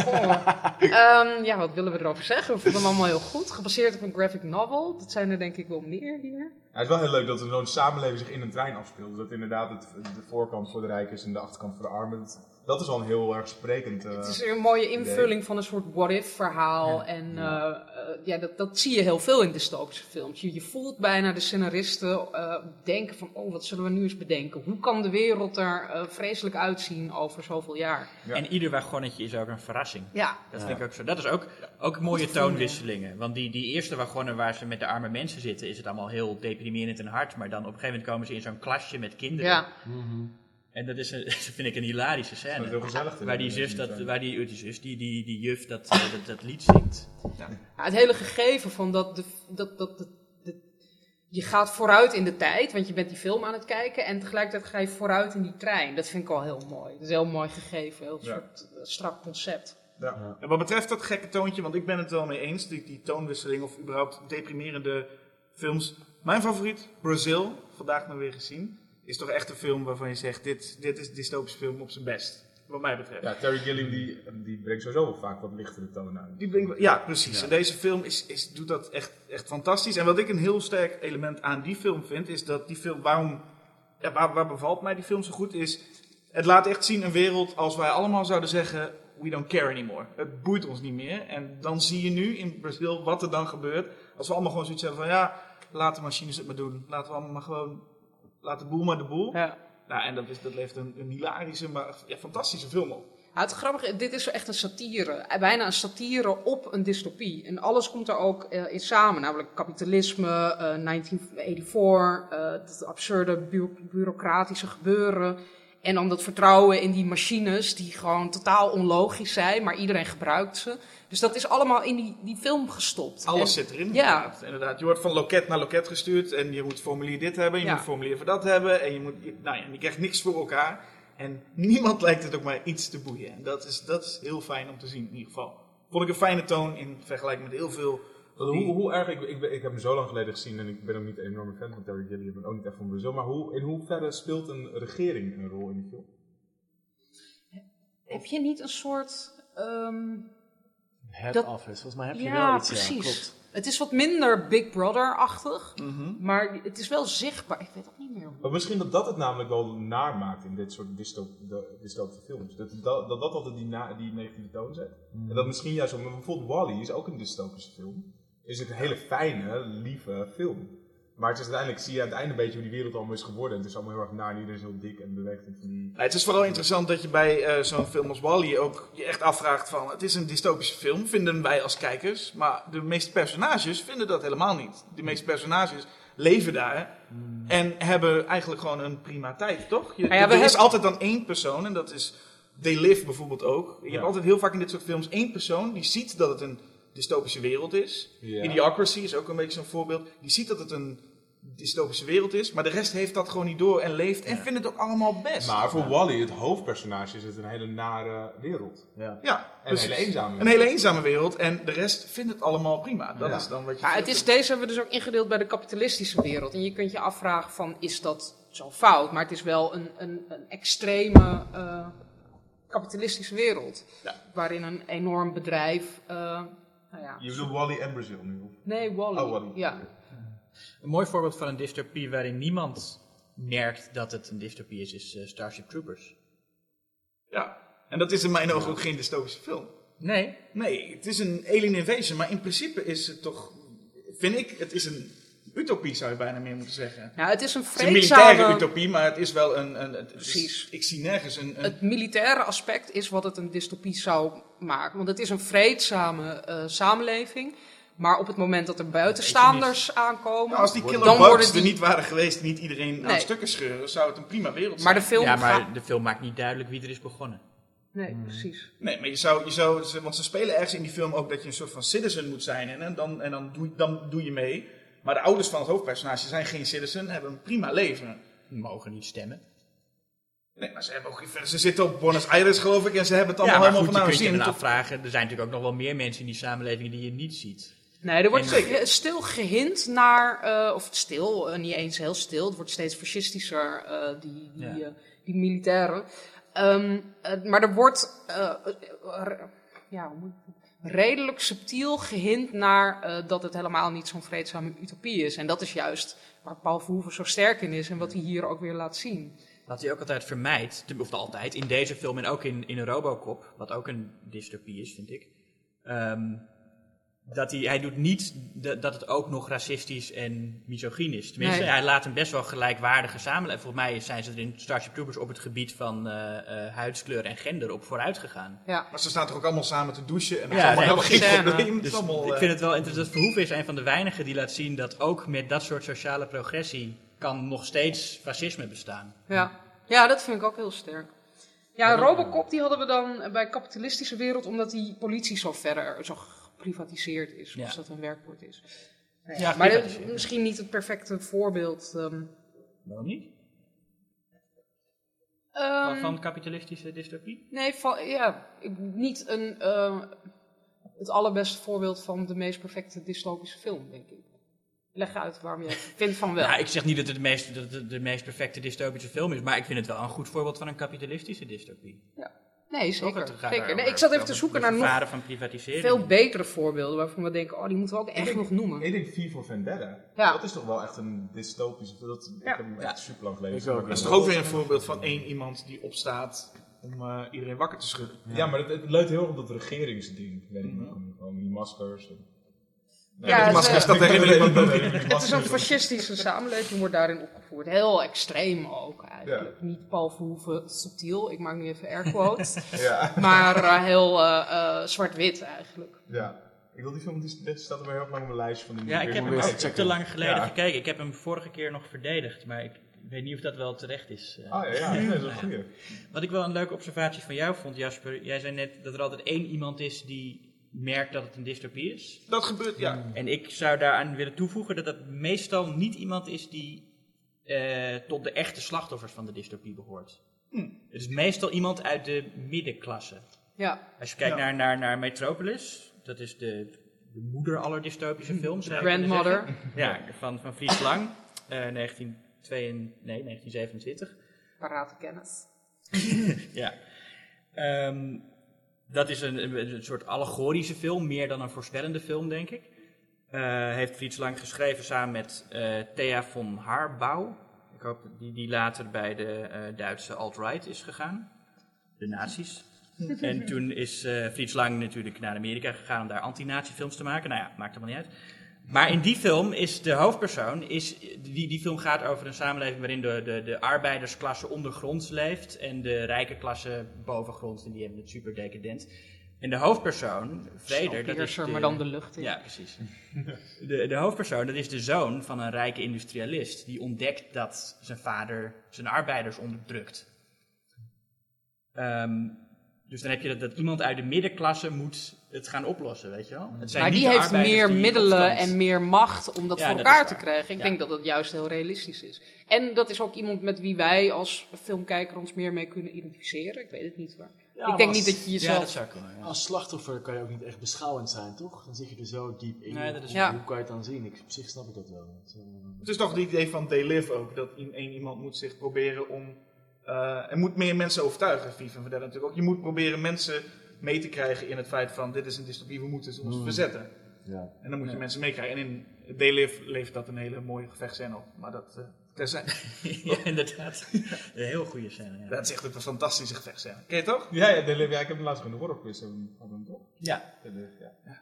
Ehm, ja, wat willen we erover zeggen? We vonden hem allemaal heel goed. Gebaseerd op een graphic novel. Dat zijn er denk ik wel meer hier. Ja, het is wel heel leuk dat er zo'n samenleving zich in een trein afspeelt. Dus dat inderdaad het, de voorkant voor de rijken is en de achterkant voor de armen. Dat, is wel een heel erg sprekend. eh, Het is een mooie invulling van een soort what-if verhaal. En eh, eh, ja, dat, dat zie je heel veel in dystopische films. Je, je voelt bijna de scenaristen eh, denken van, oh, wat zullen we nu eens bedenken? Hoe kan de wereld er eh, vreselijk uitzien over zoveel jaar? Ja. En ieder wagonnetje is ook een verrassing. Ja, Dat vind ik ook zo. Dat is ook, ook mooie toonwisselingen. Want die, die eerste wagonnen waar ze met de arme mensen zitten, is het allemaal heel deprimerend en hard. Maar dan op een gegeven moment komen ze in zo'n klasje met kinderen. ja. En dat, is een, (laughs) dat vind ik een hilarische dat is heel scène. gezellig. Waar die zus, dat, waar die, die, zus die, die, die juf dat, eh, dat, dat lied zingt. Ja, het hele gegeven van dat, de, dat, dat, dat, dat- je gaat vooruit in de tijd, want je bent die film aan het kijken. En tegelijkertijd ga je vooruit in die trein. Dat vind ik al heel mooi. Dat is heel mooi gegeven. Heel Ja. soort eh, strak concept. Ja. En wat betreft dat gekke toontje, want ik ben het wel mee eens, die, die toonwisseling of überhaupt deprimerende films. Mijn favoriet, Brazil, vandaag nog weer gezien, is toch echt een film waarvan je zegt, dit, dit is een dystopische film op zijn best. Wat mij betreft. Ja, Terry Gilliam die, die brengt sowieso vaak wat lichtere toon aan. Die brengt- ja, precies. En deze film is, is, doet dat echt, echt fantastisch. En wat ik een heel sterk element aan die film vind, is dat die film, waarom, ja, waar, waar bevalt mij die film zo goed, is het laat echt zien een wereld als wij allemaal zouden zeggen, we don't care anymore. Het boeit ons niet meer. En dan zie je nu in Brazil wat er dan gebeurt. Als we allemaal gewoon zoiets hebben van, ja, laat de machines het maar doen. Laten we allemaal maar gewoon, laat de boel maar de boel. Ja. Nou, en dat, is, dat levert een, een hilarische, maar ja, fantastische film op. Ja, het grappige, dit is echt een satire. Eh, Bijna een satire op een dystopie. En alles komt er ook eh, in samen. Namelijk kapitalisme, eh, 1984, eh, het absurde bu- bureaucratische gebeuren. En dan dat vertrouwen in die machines die gewoon totaal onlogisch zijn. Maar iedereen gebruikt ze. Dus dat is allemaal in die, die film gestopt. Alles En- zit erin. Ja. Inderdaad. inderdaad. Je wordt van loket naar loket gestuurd en je moet formulier dit hebben, je Ja. moet formulier voor dat hebben. En je, moet, nou ja, je krijgt niks voor elkaar. En (laughs) niemand lijkt het ook maar iets te boeien. En dat is, dat is heel fijn om te zien in ieder geval. Vond ik een fijne toon in vergelijking met heel veel... Hoe, hoe erg, ik, ik, ben- ik heb hem zo lang geleden gezien en ik ben ook niet een enorme fan van Terry Gilliam en ook niet echt van Brazil. Maar hoe, in hoeverre speelt een regering een rol in die film? Heb je niet een soort... ehm, Head Dat- office, volgens mij heb je ja, wel iets. precies. Ja, klopt. Het is wat minder Big Brother-achtig. Mhm. Maar het is wel zichtbaar. Ik weet ook niet meer hoe. Maar misschien dat dat het namelijk wel naar maakt in dit soort dystop, de- dystopische films. Dat dat, dat, dat altijd die, na, die negatieve toon zet. En dat misschien juist, zo- maar bijvoorbeeld Wally is ook een dystopische film. Is het een hele fijne, lieve film. Maar het is uiteindelijk, zie je aan het einde een beetje hoe die wereld allemaal is geworden. En het is allemaal heel erg naar en iedereen is heel dik en beweegt in van die... Het is vooral interessant dat je bij eh, zo'n film als Wally ook je echt afvraagt van... Het is een dystopische film, vinden wij als kijkers. Maar de meeste personages vinden dat helemaal niet. De meeste personages leven daar en hebben eigenlijk gewoon een prima tijd, toch? Je, Nou ja, er we is hebben- altijd dan één persoon en dat is... They Live bijvoorbeeld ook. Je Ja. hebt altijd heel vaak in dit soort films één persoon die ziet dat het een dystopische wereld is. Ja. Idiocracy is ook een beetje zo'n voorbeeld. Die ziet dat het een dystopische wereld is, maar de rest heeft dat gewoon niet door en leeft en vindt het ook allemaal best. Maar voor Wally, het hoofdpersonage, is het een hele nare wereld. Ja. Ja, En een hele eenzame Een hele eenzame wereld en de rest vindt het allemaal prima. Dat Ja. is dan wat je. Ja, het is, deze hebben we dus ook ingedeeld bij de kapitalistische wereld. En je kunt je afvragen van, is dat zo fout? Maar het is wel een, een, een extreme eh, kapitalistische wereld. Ja. Waarin een enorm bedrijf... eh, nou ja. Je bedoelt Wally en Brazil nu? of? Nee, Wally. Oh, Wally. Ja. Een mooi voorbeeld van een dystopie waarin niemand merkt dat het een dystopie is, is eh, Starship Troopers. Ja, en dat is in mijn ogen ook geen dystopische film. Nee, Nee, het is een alien invasion, maar in principe is het toch, vind ik, het is een utopie zou je bijna meer moeten zeggen. Nou, het is een Het is een militaire vreedzame... utopie, maar het is wel een. een het is- Precies. ik zie nergens een. een Het militaire aspect is wat het een dystopie zou maken. Want het is een vreedzame eh, samenleving. Maar op het moment dat er buitenstaanders aankomen... Nou, als die killer dan worden er die- niet waren geweest die niet iedereen aan Nee. stukken scheuren, zou het een prima wereld zijn. Maar de film ja, maar gaat... de film maakt niet duidelijk wie er is begonnen. Nee, precies. Nee, maar je zou, je zou, ze- want ze spelen ergens in die film ook dat je een soort van citizen moet zijn en, en, dan, en dan, doe, dan doe je mee. Maar de ouders van het hoofdpersonage zijn geen citizen, hebben een prima leven. Mogen niet stemmen. Nee, maar ze, hebben ook, ze zitten op Buenos Aires geloof ik en ze hebben het Ja, allemaal maar helemaal goed, van je nou kunt je afvragen. Er zijn natuurlijk ook nog wel meer mensen in die samenleving die je niet ziet. Nee, er wordt En- stil gehind naar, eh, of stil, eh, niet eens heel stil, het wordt steeds fascistischer, eh, die, die, Ja. eh, die militairen. Ehm, eh, maar er wordt ja, hoe moet ik- redelijk subtiel gehind naar eh, dat het helemaal niet zo'n vreedzame utopie is. En dat is juist waar Paul Verhoeven zo sterk in is en wat hij hier ook weer laat zien. Wat hij ook altijd vermijdt, of altijd, in deze film en ook in, in Robocop, wat ook een dystopie is, vind ik. ehm, dat hij, hij doet niet de- dat het ook nog racistisch en misogyn is. Tenminste, Nee. hij laat een best wel gelijkwaardige samenleving. Volgens mij zijn ze er in Starship Troopers op het gebied van eh, eh, huidskleur en gender op vooruit gegaan. Ja. Maar ze staan toch ook allemaal samen te douchen en dat Ja, is allemaal nee, helemaal geen probleem. Dus allemaal, ik eh, vind het wel interessant. Verhoeven is een van de weinigen die laat zien dat ook met dat soort sociale progressie kan nog steeds fascisme bestaan. Ja. ja, dat vind ik ook heel sterk. Ja, Robocop die hadden we dan bij kapitalistische wereld, omdat die politie zo verder, zo geprivatiseerd is, Ja. als dat een werkwoord is. Nee, Ja, maar dat- geprivatiseerd. misschien niet het perfecte voorbeeld. ehm, Waarom niet? ehm, Van, kapitalistische dystopie? Nee, van, ja, ik, niet een, eh, het allerbeste voorbeeld van de meest perfecte dystopische film, denk ik. Leg uit waarom jij vindt van wel. Ja, ik zeg niet dat het de meest, dat het de meest perfecte dystopische film is, maar ik vind het wel een goed voorbeeld van een kapitalistische dystopie. Nee, zeker. Nee, ik zat even te zoeken naar nog van privatisering. veel betere voorbeelden waarvan we denken, oh, die moeten we ook echt Ik nog noemen. Ik denk V voor Vendetta. Ja. Dat is toch wel echt een dystopische... Dat, Ik heb hem echt super lang maar Dat is toch ook weer een voorbeeld van één iemand die opstaat om eh, iedereen wakker te schudden. Ja, maar het, het leunt heel erg op dat regeringsding. Weet ik nog. Gewoon die maskers. en- Ja, dat me ook. Het is een fascistische samenleving, wordt daarin opgevoerd. Heel extreem ook eigenlijk. Niet Paul Verhoeven subtiel, ik maak nu even air quotes. (laughs) Ja. maar eh, heel eh, eh, zwart-wit eigenlijk. ja. Ik wil die film, die dit staat er maar heel lang op mijn lijstje van die Ja, ik heb hem ook te lang geleden Ja. gekeken. Ik heb hem vorige keer nog verdedigd, maar ik weet niet of dat wel terecht is. Ah ja, ja, nee, dat is een goeie. (laughs) Wat ik wel een leuke observatie van jou vond, Jasper. Jij zei net dat er altijd één iemand is die merkt dat het een dystopie is. Dat gebeurt, ja. En ik zou daaraan willen toevoegen dat dat meestal niet iemand is die eh, tot de echte slachtoffers van de dystopie behoort. Het is meestal iemand uit de middenklasse. Ja, Als je kijkt Ja. naar, naar, naar Metropolis, dat is de, de moeder aller dystopische films. zou je kunnen grandmother. Ja, van, van Fries Lang, eh 1922, nee, 1927. Parate kennis. (laughs) Ja. Ehm, dat is een, een, soort allegorische film, meer dan een voorspellende film, denk ik. Eh, heeft Fritz Lang geschreven samen met eh, Thea von Harbou. Ik hoop die, die later bij de eh, Duitse alt-right is gegaan. De nazi's. en toen is Fritz Lang natuurlijk naar Amerika gegaan om daar anti-nazi-films te maken. Nou ja, maakt helemaal niet uit. Maar in die film is de hoofdpersoon, is, die, die film gaat over een samenleving waarin de, de, de arbeidersklasse ondergronds leeft en de rijke klasse bovengronds en die hebben het super decadent. En de hoofdpersoon, Vreder, dat is de, maar dan de lucht in. Ja, precies. De, de hoofdpersoon, dat is de zoon van een rijke industrialist die ontdekt dat zijn vader zijn arbeiders onderdrukt. Ehm, dus dan heb je dat, dat iemand uit de middenklasse moet het gaan oplossen, weet je wel? Het zijn Maar die heeft meer die middelen opstand- en meer macht om dat Ja, voor dat elkaar te waar. krijgen. Ik Ja. denk dat dat juist heel realistisch is. En dat is ook iemand met wie wij als filmkijker ons meer mee kunnen identificeren. Ik weet het niet hoor. Ja, ik denk niet dat je Ja, jezelf... dat zou kunnen. ja. Als slachtoffer kan je ook niet echt beschouwend zijn, toch? Dan zit je er zo diep in. Nee, dat is Hoe- waar. Hoe kan je het dan zien? Ik, op zich snap ik dat wel. Het, eh, Het is toch het idee van They Live ook. Dat één iemand moet zich proberen om... eh er moet meer mensen overtuigen, van Verdelle natuurlijk ook. Je moet proberen mensen mee te krijgen in het feit van... Dit is een dystopie, we moeten ons verzetten. ja. En dan moet je mensen meekrijgen. En in They Live levert dat een hele mooie gevechtscène op. Maar dat... eh terzijde. (laughs) ja, inderdaad. Een heel goede scène. Ja. dat is echt een fantastische gevechtscène. Ken je toch? Ja, ja, de, ja, ik heb hem laatst in de horrorquiz hebben hadden we hem toch? ja. Ja.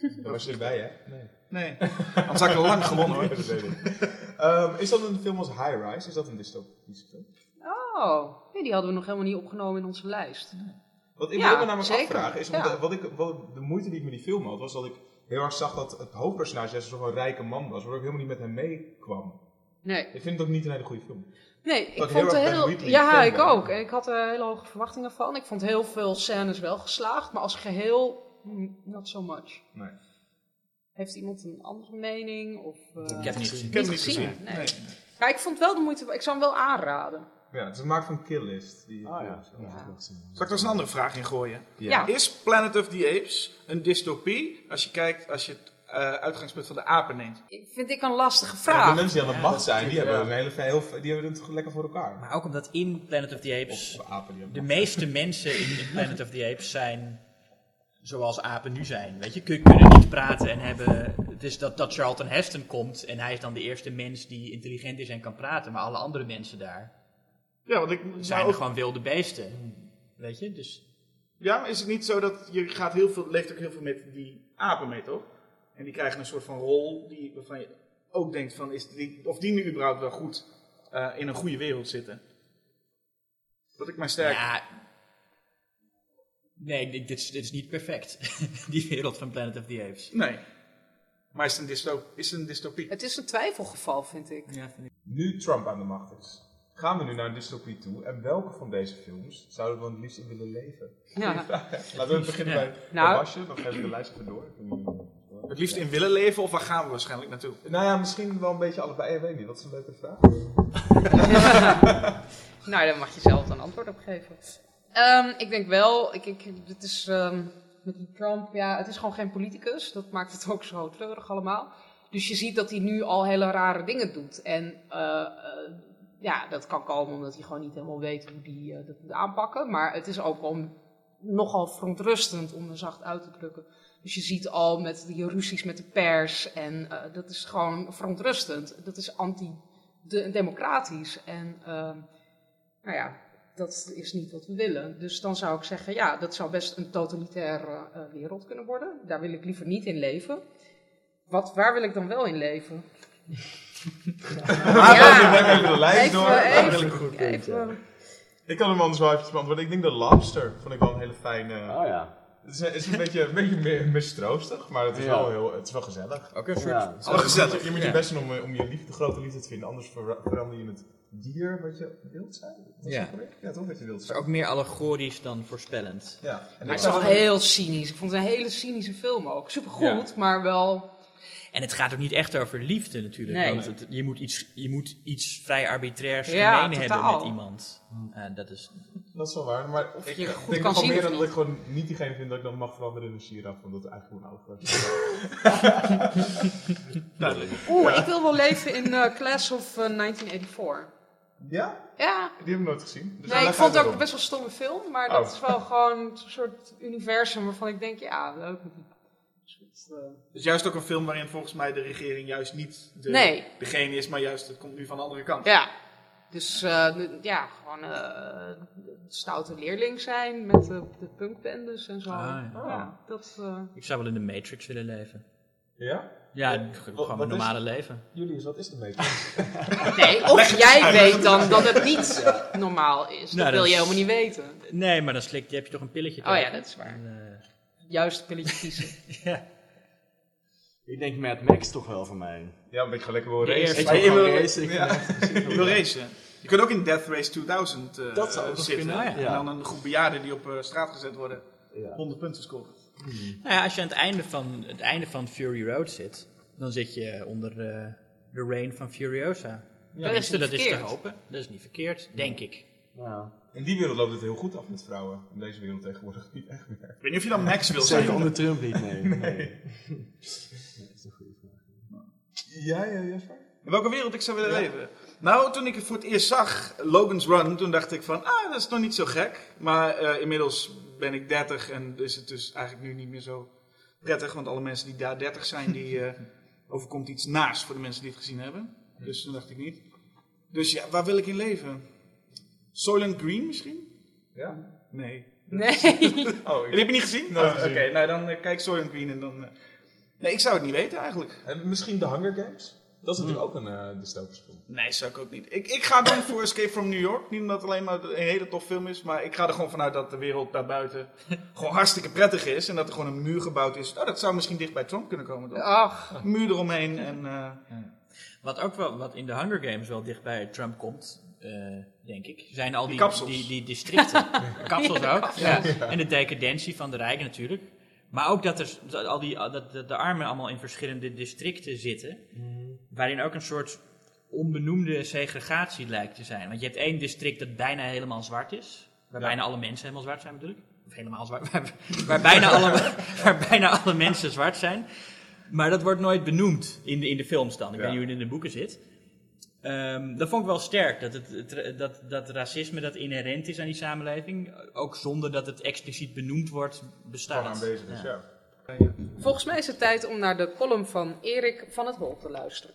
Daar was je erbij, hè? Nee. Nee. Anders had ik al lang gewonnen hoor. (laughs) ik. Ehm, is dat een film als High Rise? Is dat een dystopische film? Oh, nee, die hadden we nog helemaal niet opgenomen in onze lijst. Wat ik Ja, wil me namelijk zeker. afvragen is, omdat Ja. wat ik, wat, de moeite die ik met die film had, was dat ik heel erg zag dat het hoofdpersonage juist een soort van rijke man was, waardoor ik helemaal niet met hem meekwam. Nee, Ik vind het ook niet een hele goede film. nee ik Dat vond heel heel... Wheatley Ja, ik ook. En ik had er hele hoge verwachtingen van. Ik vond heel veel scènes wel geslaagd, maar als geheel, not so much. Nee. Heeft iemand een andere mening? Of, eh, Ik heb het niet gezien. Ik heb hem Niet niet gezien. gezien, nee. Nee. Ja, ik vond wel de moeite... Ik zou hem wel aanraden. Ja, het is gemaakt van Kill List. Die, Ah ja. ja. ik. Zal ik er eens een andere vraag in gooien? Ja. Is Planet of the Apes een dystopie als je kijkt, als je het eh, uitgangspunt van de apen neemt? Ik vind ik een lastige Ja, vraag. de mensen die aan de macht zijn, die ja. hebben, een hele, heel, die hebben het lekker voor elkaar. Maar ook omdat in Planet of the Apes Of apen die aan de meeste mensen in Planet of the Apes zijn zoals apen nu zijn. Weet je, kun- kunnen niet praten en hebben. Is dat, dat Charlton Heston komt en hij is dan de eerste mens die intelligent is en kan praten, maar alle andere mensen daar Ja, want ik zijn nou, gewoon wilde beesten. Weet je, dus. Ja, maar is het niet zo dat je gaat heel veel, leeft ook heel veel met die apen mee, toch? En die krijgen een soort van rol die, waarvan je ook denkt van, is die, of die nu überhaupt wel goed eh, in een goede wereld zitten? Dat ik mij sterk... Ja. Nee, dit, dit is, dit is niet perfect. (laughs) Die wereld van Planet of the Apes. Nee. Maar is het een, is het een dystopie? Het is een twijfelgeval, vind ik. Ja, vind ik. Nu Trump aan de macht is, gaan we nu naar een dystopie toe. En welke van deze films zouden we het liefst in willen leven? Ja. (laughs) Laten we beginnen Ja. bij (laughs) Nou- Basje, dan geef ik de lijst even door. Ik weet niet- Het liefst in willen leven of waar gaan we waarschijnlijk naartoe? Nou ja, misschien wel een beetje allebei. Ik weet niet, dat is een leuke vraag. Nou, daar mag je zelf een antwoord op geven. Ehm, ik denk wel, ik, ik, het is ehm, met die Trump, ja, het is gewoon geen politicus. Dat maakt het (laughs) ook zo treurig allemaal. Dus je ziet dat hij nu al hele rare dingen doet. En eh, eh, ja, dat kan komen omdat hij gewoon niet helemaal weet hoe hij dat moet aanpakken. Maar het is ook wel nogal verontrustend om er zacht uit te drukken. Dus je ziet al met die ruzies met de pers en eh, dat is gewoon verontrustend. Dat is anti-democratisch. En ehm, nou ja, dat is niet wat we willen. Dus dan zou ik zeggen, ja, dat zou best een totalitaire eh, wereld kunnen worden. Daar wil ik liever niet in leven. Wat, waar wil ik dan wel in leven? Ja, we even de lijst door. even, even, Ik kan hem anders wel even beantwoorden. Ik denk de Lobster vond ik wel een hele fijne... Oh ja. Het is, is een beetje, een beetje meer mistroostig, maar het is, Ja. wel, heel, het is wel gezellig. Ja. Is wel gezellig. Je moet je best doen om, om je liefde, grote liefde te vinden, anders ver- verander je het dier wat je wilt zijn. Ja. ja, toch wat je wilt Het is zijn. ook meer allegorisch dan voorspellend. Ja. En maar het is wel heel cynisch. Ik vond het een hele cynische film ook. Supergoed, maar wel... En het gaat ook niet echt over liefde natuurlijk. Nee. Want het- je, moet iets, je moet iets vrij arbitrairs Ja, gemeen hebben met iemand. En dat is... Dat is wel waar, maar Of ik je eh, goed denk kan zien meer of dat ik gewoon niet diegene vind dat ik dan mag veranderen in een giraf, want dat is eigenlijk gewoon oud was. Duidelijk. Oeh, ik wil wel leven in eh, Class of eh, 1984. Ja? Ja, Die heb ik nooit gezien. Dus nee, ik vond het ook best wel een stomme film, maar Oh. dat is wel gewoon een soort universum waarvan ik denk, ja, leuk. Soort, eh, Het is juist ook een film waarin volgens mij de regering juist niet de, Nee. degene is, maar juist het komt nu van de andere kant. Ja, dus eh, ja, gewoon eh, een stoute leerling zijn met de, de punkbendes en zo. Ah, ja. ja. dat, eh, Ik zou wel in de Matrix willen leven. Ja? Ja, gewoon mijn wat is- normale leven. Julius, wat is de meter? (laughs) nee, of (laughs) jij weet dan dat het niet normaal is. Nou, dat wil dat je helemaal niet weten. Nee, maar dan slik, heb je toch een pilletje Oh ja, dat is waar. En, eh, Juist pilletje kiezen. (laughs) ja. Ik denk Mad Max toch wel voor mij. Ja, een beetje gewoon lekker wil racen. eerste. Ik wil wil- gewoon racen. Ja. Je wil racen. Je kunt ook in Death Race 2000 eh, Dat zou ook nog zitten. kunnen, En ja. dan een groep bejaarden die op eh, straat gezet worden. Ja. 100 punten scoren. Nou ja, als je aan het einde van, het einde van Fury Road zit, dan zit je onder eh, de reign van Furiosa. Tenminste, niet dat is te hopen. Dat is niet verkeerd, denk ik. Ja. In die wereld loopt het heel goed af met vrouwen. In deze wereld tegenwoordig (laughs) niet echt meer. Ik weet niet of je dan Max wil Zeker zijn. onder Trump niet, nee. (laughs) nee. nee. dat is een goede vraag. Ja, ja, Jasper? In welke wereld ik zou willen leven? Nou, toen ik het voor het eerst zag, Logan's Run, toen dacht ik van, ah, dat is nog niet zo gek. Maar eh, inmiddels ben ik 30 en is het dus eigenlijk nu niet meer zo prettig. Want alle mensen die daar 30 zijn, die (laughs) eh, overkomt iets naars voor de mensen die het gezien hebben. Dus toen dacht ik niet. Dus ja, waar wil ik in leven? Soylent Green misschien? Ja. Nee. Nee. (laughs) Oh, (laughs) Die heb je niet gezien? Oh, Oké, nou dan eh, kijk Soylent Green en dan... eh, Nee, ik zou het niet weten eigenlijk. En misschien de Hunger Games? Dat is natuurlijk ook een uh, dystopische film. Nee, zou ik ook niet. Ik, ik ga dan voor Escape from New York. Niet omdat het alleen maar een hele tof film is, maar ik ga er gewoon vanuit dat de wereld daarbuiten (laughs) gewoon hartstikke prettig is. En dat er gewoon een muur gebouwd is. Oh, dat zou misschien dicht bij Trump kunnen komen. Dan. Ach, muur eromheen en... eh, Wat ook wel, wat in de Hunger Games wel dichtbij Trump komt, eh, denk ik, zijn al die, die, die districten. (laughs) kapsels ook. Ja. En de decadentie van de rijken natuurlijk. Maar ook dat, er, dat, al die, dat de, de armen allemaal in verschillende districten zitten. Waarin ook een soort onbenoemde segregatie lijkt te zijn. Want je hebt één district dat bijna helemaal zwart is. Waar bijna alle mensen helemaal zwart zijn bedoel ik. Of helemaal zwart. (laughs) Waar, waar, bijna, alle, (laughs) waar bijna alle mensen zwart zijn. Maar dat wordt nooit benoemd in de, in de films dan. Ik Ja. weet niet hoe het in de boeken zit. Ehm, dat vond ik wel sterk. Dat, het, het- dat, dat racisme dat inherent is aan die samenleving. Ook zonder dat het expliciet benoemd wordt, bestaat. Gewoon aanwezig is, Ja. ja. volgens mij is het tijd om naar de column van Erik van het Hol te luisteren.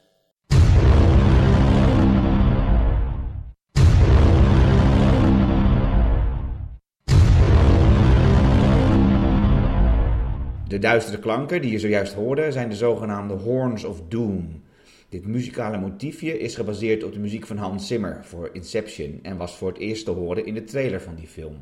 De duistere klanken die je zojuist hoorde zijn de zogenaamde Horns of Doom. Dit muzikale motiefje is gebaseerd op de muziek van Hans Zimmer voor Inception en was voor het eerst te horen in de trailer van die film.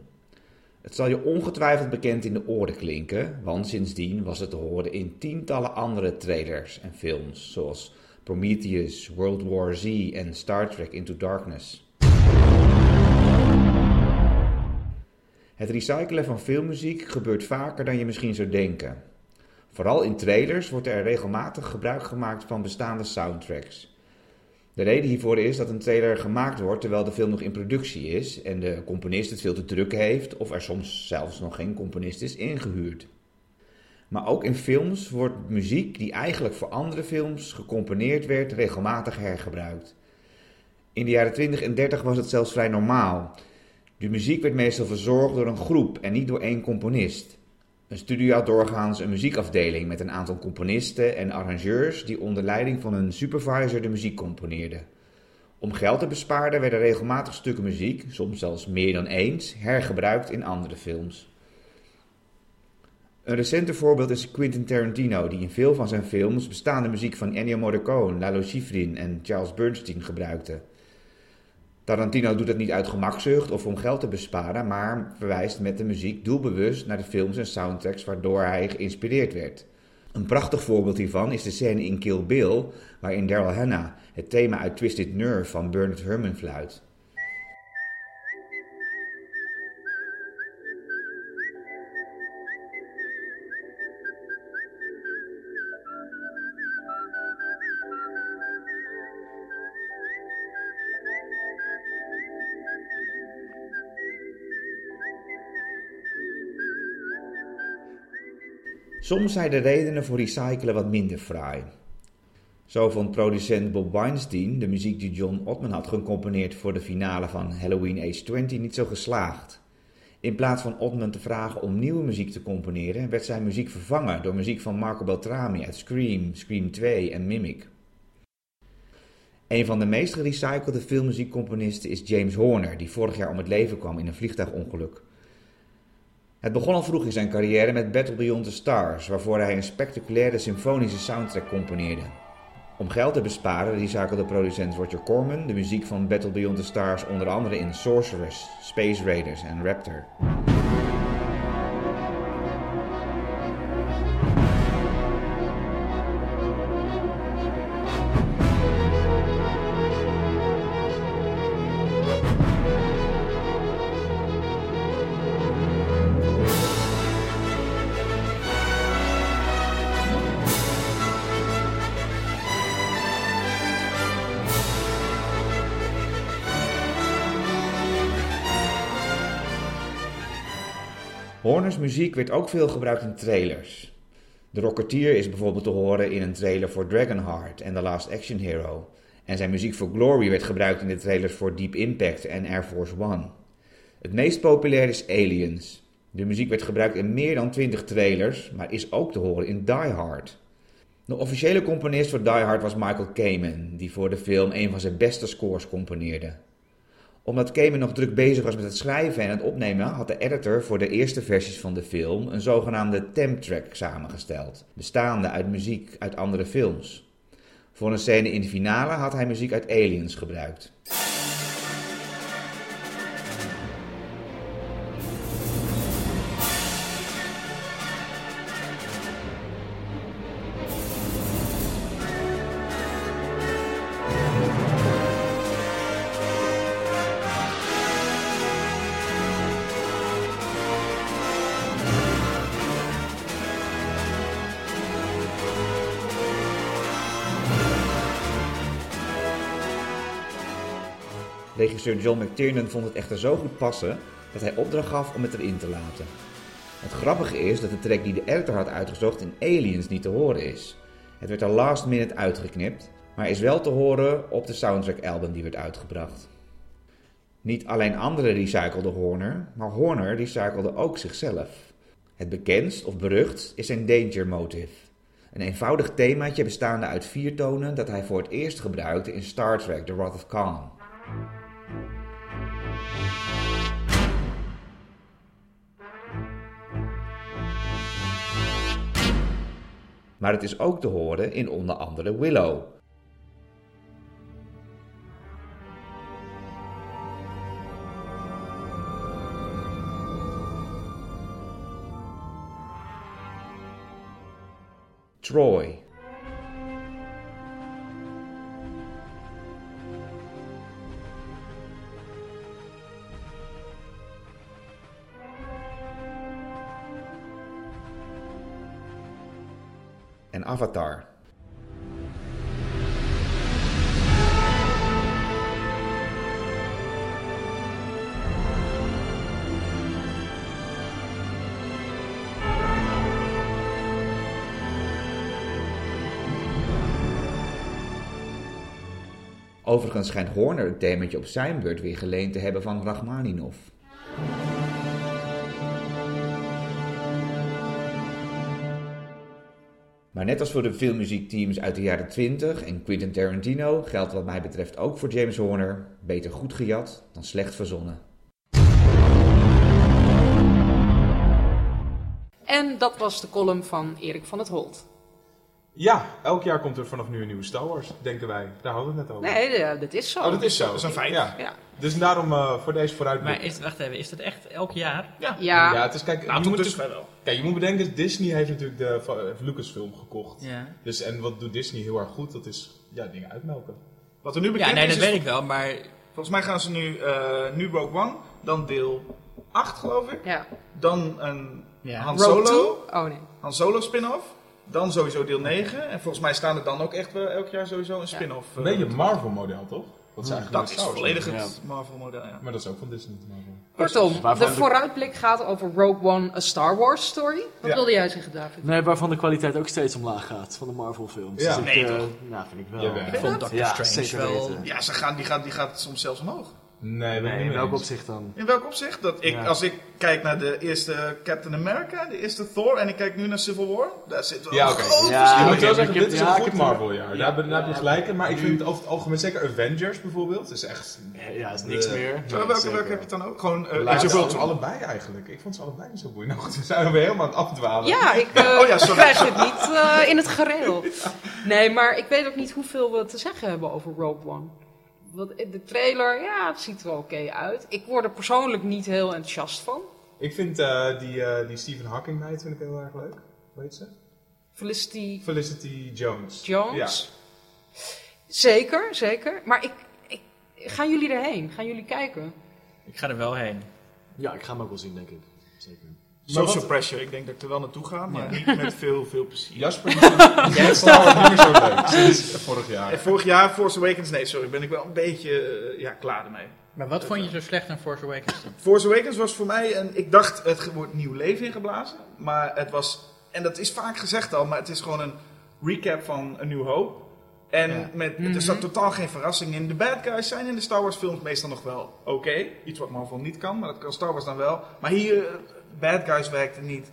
Het zal je ongetwijfeld bekend in de oren klinken, want sindsdien was het te horen in tientallen andere trailers en films, zoals Prometheus, World War Z en Star Trek Into Darkness. Het recyclen van filmmuziek gebeurt vaker dan je misschien zou denken. Vooral in trailers wordt er regelmatig gebruik gemaakt van bestaande soundtracks. De reden hiervoor is dat een trailer gemaakt wordt terwijl de film nog in productie is en de componist het veel te druk heeft of er soms zelfs nog geen componist is ingehuurd. Maar ook in films wordt muziek die eigenlijk voor andere films gecomponeerd werd regelmatig hergebruikt. In de jaren 20 en 30 was het zelfs vrij normaal. De muziek werd meestal verzorgd door een groep en niet door één componist. Een studio had doorgaans een muziekafdeling met een aantal componisten en arrangeurs die onder leiding van een supervisor de muziek componeerden. Om geld te besparen werden regelmatig stukken muziek, soms zelfs meer dan eens, hergebruikt in andere films. Een recenter voorbeeld is Quentin Tarantino, die in veel van zijn films bestaande muziek van Ennio Morricone, Lalo Schifrin en Charles Bernstein gebruikte. Tarantino doet dat niet uit gemakzucht of om geld te besparen, maar verwijst met de muziek doelbewust naar de films en soundtracks waardoor hij geïnspireerd werd. Een prachtig voorbeeld hiervan is de scène in Kill Bill, waarin Daryl Hannah het thema uit Twisted Nerve van Bernard Herrmann fluit. Soms zijn de redenen voor recyclen wat minder fraai. Zo vond producent Bob Weinstein de muziek die John Ottman had gecomponeerd voor de finale van Halloween Age 20 niet zo geslaagd. In plaats van Ottman te vragen om nieuwe muziek te componeren, werd zijn muziek vervangen door muziek van Marco Beltrami uit Scream, Scream 2 en Mimic. Een van de meest gerecyclede filmmuziekcomponisten is James Horner, die vorig jaar om het leven kwam in een vliegtuigongeluk. Het begon al vroeg in zijn carrière met Battle Beyond the Stars, waarvoor hij een spectaculaire symfonische soundtrack componeerde. Om geld te besparen recyclede producent Roger Corman de muziek van Battle Beyond the Stars onder andere in Sorceress, Space Raiders en Raptor. Muziek werd ook veel gebruikt in trailers. De Rocketeer is bijvoorbeeld te horen in een trailer voor Dragonheart en The Last Action Hero. En zijn muziek voor Glory werd gebruikt in de trailers voor Deep Impact en Air Force One. Het meest populair is Aliens. De muziek werd gebruikt in meer dan 20 trailers, maar is ook te horen in Die Hard. De officiële componist voor Die Hard was Michael Kamen, die voor de film een van zijn beste scores componeerde omdat Kamen nog druk bezig was met het schrijven en het opnemen, had de editor voor de eerste versies van de film een zogenaamde temp-track samengesteld, bestaande uit muziek uit andere films. Voor een scène in de finale had hij muziek uit Aliens gebruikt. Regisseur John McTiernan vond het echter zo goed passen dat hij opdracht gaf om het erin te laten. Het grappige is dat de track die de editor had uitgezocht in Aliens niet te horen is. Het werd al last minute uitgeknipt, maar is wel te horen op de soundtrack album die werd uitgebracht. Niet alleen anderen recycleden Horner, maar Horner recyclede ook zichzelf. Het bekendst of berucht is zijn Danger Motive. Een eenvoudig themaatje bestaande uit vier tonen dat hij voor het eerst gebruikte in Star Trek The Wrath of Khan. Maar het is ook te horen in onder andere Willow. Troy. Avatar. Overigens schijnt Horner het themaatje op zijn beurt weer geleend te hebben van Rachmaninov. Maar net als voor de filmmuziekteams uit de jaren 20 en Quentin Tarantino geldt wat mij betreft ook voor James Horner: beter goed gejat dan slecht verzonnen. En dat was de column van Erik van het Holt. Ja, elk jaar komt er vanaf nu een nieuwe Star Wars, denken wij. Daar hadden we het net over. Nee, eh, dat is zo. Oh, dat is zo. Dat is een feit. Ja. Ja. Dus daarom eh, voor deze vooruitblik. Maar is, wacht even, is dat echt elk jaar? Ja. Ja, Ja, het is, kijk, Nou, je moet, dusver wel. kijk, je moet bedenken, Disney heeft natuurlijk de heeft Lucasfilm gekocht. Ja. Dus, en wat doet Disney heel erg goed? Dat is ja, dingen uitmelken. Wat er nu bekend Ja, nee, is, dat is weet ik wel, maar volgens mij gaan ze nu, eh nu Rogue One, dan deel 8 geloof ik. ja. Dan een Ja. Han Solo, 2? Oh nee. Han Solo spin-off. Dan sowieso deel 9. En volgens mij staan er dan ook echt wel elk jaar sowieso een spin-off. Een eh, beetje Marvel-model, toch? Dat is eigenlijk Dat is volledig model. het Marvel-model, ja. Maar dat is ook van Disney. Marvel. Kortom, de de- vooruitblik gaat over Rogue One, a Star Wars story. Wat Ja. wilde jij zeggen, David? Nee, waarvan de kwaliteit ook steeds omlaag gaat van de Marvel films. Ja. Dus ik, Nee, eh, toch? Nou, vind ik wel. Jawel. ik vond Doctor Ja, Strange wel... weten. Ja, ze gaan, die, gaat, die gaat soms zelfs omhoog. Nee, Nee, in welk opzicht dan? In welk opzicht? Dat ik, Ja. Als ik kijk naar de eerste Captain America, de eerste Thor, en ik kijk nu naar Civil War, daar zit wel Ja, een oké. groot Ja, verschil Je in. moet wel ik zeggen, dit is een goed Marvel-jaar. Daar, ben- daar heb je gelijk in. Maar ik vind het over het algemeen, zeker Avengers bijvoorbeeld, is echt... Ja, is niks meer. Welke, welke, heb je dan ook? Gewoon uh, of ze allebei eigenlijk. Ik vond ze allebei niet zo boeiend. (laughs) Nou we zijn weer helemaal aan het afdwalen. Ja, ik eh (laughs) Oh ja, sorry. krijg het niet eh, in het gereel. (laughs) Nee, maar ik weet ook niet hoeveel we te zeggen hebben over Rogue One. Want de trailer, ja, het ziet er wel oké uit. Ik word er persoonlijk niet heel enthousiast van. Ik vind eh, die, eh, die Stephen Hawking meid vind ik heel erg leuk. Hoe heet ze? Felicity Felicity Jones. Jones. Zeker, zeker. Maar ik, ik, gaan jullie erheen? Gaan jullie kijken? Ik ga er wel heen. Ja, ik ga hem ook wel zien, denk ik. Zeker. Social wat- pressure, ik denk dat ik er wel naartoe ga, maar niet met veel, veel plezier. Ja. Jasper, jij Wars niet meer zo leuk sinds vorig jaar. En vorig jaar, Force Awakens, nee, sorry, ben ik wel een beetje eh, ja, klaar ermee. Maar wat vond je zo slecht aan Force Awakens dan? Force Awakens was voor mij, een, ik dacht het wordt nieuw leven ingeblazen, maar het was, en dat is vaak gezegd al, maar het is gewoon een recap van A New Hope. En Ja. met, er zat totaal geen verrassing in. De bad guys zijn in de Star Wars films meestal nog wel oké. Iets wat Marvel niet kan, maar dat kan Star Wars dan wel. Maar hier, eh, bad guys werkten niet.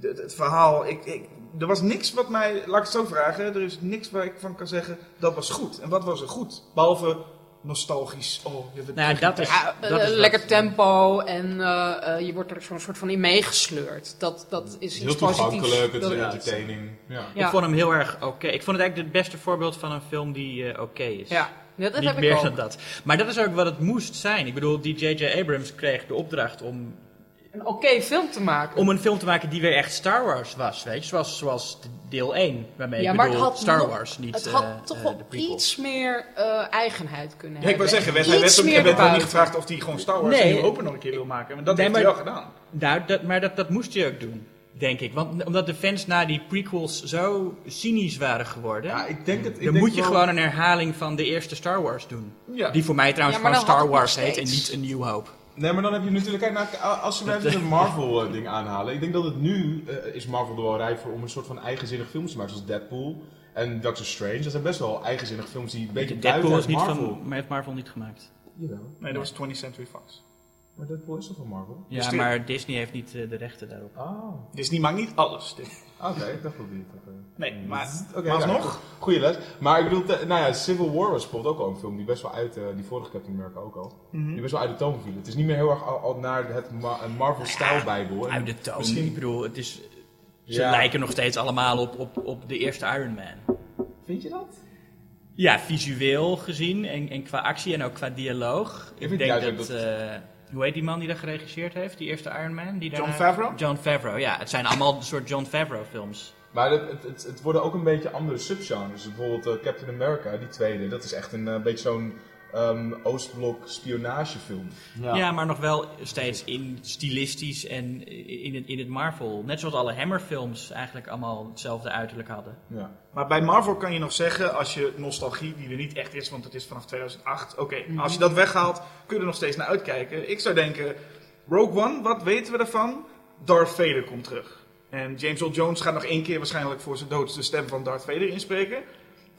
Het, het verhaal, ik, ik, er was niks wat mij, laat ik het zo vragen, er is niks waar ik van kan zeggen, dat was goed. En wat was er goed? Behalve nostalgisch, oh, je Nou ja, dat is... Ja, dat eh, is lekker wat- tempo en eh, eh, je wordt er zo'n soort van in meegesleurd. Dat, dat is Heel iets positiefs. toegankelijk, het Dat- is entertaining. Ja. Ja. Ik vond hem heel erg oké. Ik vond het eigenlijk het beste voorbeeld van een film die eh, oké is. Ja, ja, dat Niet heb ik meer ook. dan dat. Maar dat is ook wat het moest zijn. Ik bedoel, die J.J. Abrams kreeg de opdracht om, Een oké film te maken. om een film te maken die weer echt Star Wars was. Weet je? Zoals, zoals de- deel 1. Waarmee ja, ik maar bedoel het had Star nog- Wars, niet Het had eh, toch eh, wel iets meer eh, eigenheid kunnen Ja, ik hebben. wil zeggen, hij werd, er wel niet gevraagd of hij gewoon Star Wars Nee. open nog een keer wil maken. Maar dat Nee, heeft hij wel gedaan. Nou, dat, maar dat, dat moest je ook doen, denk ik. Want omdat de fans na die prequels zo cynisch waren geworden... Ja, ik denk het. Ik dan denk moet je wel- gewoon een herhaling van de eerste Star Wars doen. Ja. Die voor mij trouwens gewoon dan Star Wars heet en niet een New Hope. Nee, maar dan heb je natuurlijk, kijk, nou, als we even een Marvel-ding aanhalen. Ik denk dat het nu eh, is Marvel er wel rijp voor om een soort van eigenzinnig films te maken, zoals Deadpool en Doctor Strange. Dat zijn best wel eigenzinnig films die een beetje buiten Deadpool is het niet Marvel. van, maar heeft Marvel niet gemaakt. Jawel, Nee, dat was 20th Century Fox. maar Deadpool is toch van Marvel? Ja, Dus die- maar Disney heeft niet eh, de rechten daarop. Oh, Disney maakt niet alles. Dit. Oké, ik dacht dat had. Nee, maar, Oké, maar ja, alsnog. Goeie les. Maar ik bedoel, nou ja, Civil War was bijvoorbeeld ook al een film die best wel uit, eh, die vorige Captain America ook al, Mhm. die best wel uit de toon viel. Het is niet meer heel erg al, al naar het Ma- een Marvel-stijl-bijbel. En Uit de toon. Misschien, Ik bedoel, het is, ze Ja. lijken nog steeds allemaal op, op, op de eerste Iron Man. vind je dat? Ja, visueel gezien en, en qua actie en ook qua dialoog. Ik, denk dat, dat- hoe heet die man die dat geregeerd heeft, die eerste Iron Man? Die John daarna- Favreau? John Favreau, ja. Het zijn allemaal een soort John Favreau films. Maar het, het, het, het worden ook een beetje andere subgenres. Dus bijvoorbeeld eh, Captain America, die tweede, dat is echt een eh, beetje zo'n ehm, Oostblok spionagefilm. Ja. maar nog wel steeds in stilistisch en in het, in het Marvel. Net zoals alle Hammer-films eigenlijk allemaal hetzelfde uiterlijk hadden. Ja. Maar bij Marvel kan je nog zeggen, als je nostalgie, die er niet echt is, want het is vanaf 2008. Oké, als je dat weghaalt, kun je er nog steeds naar uitkijken. Ik zou denken, Rogue One, wat weten we ervan? Darth Vader komt terug. En James Earl Jones gaat nog één keer waarschijnlijk voor zijn dood de stem van Darth Vader inspreken.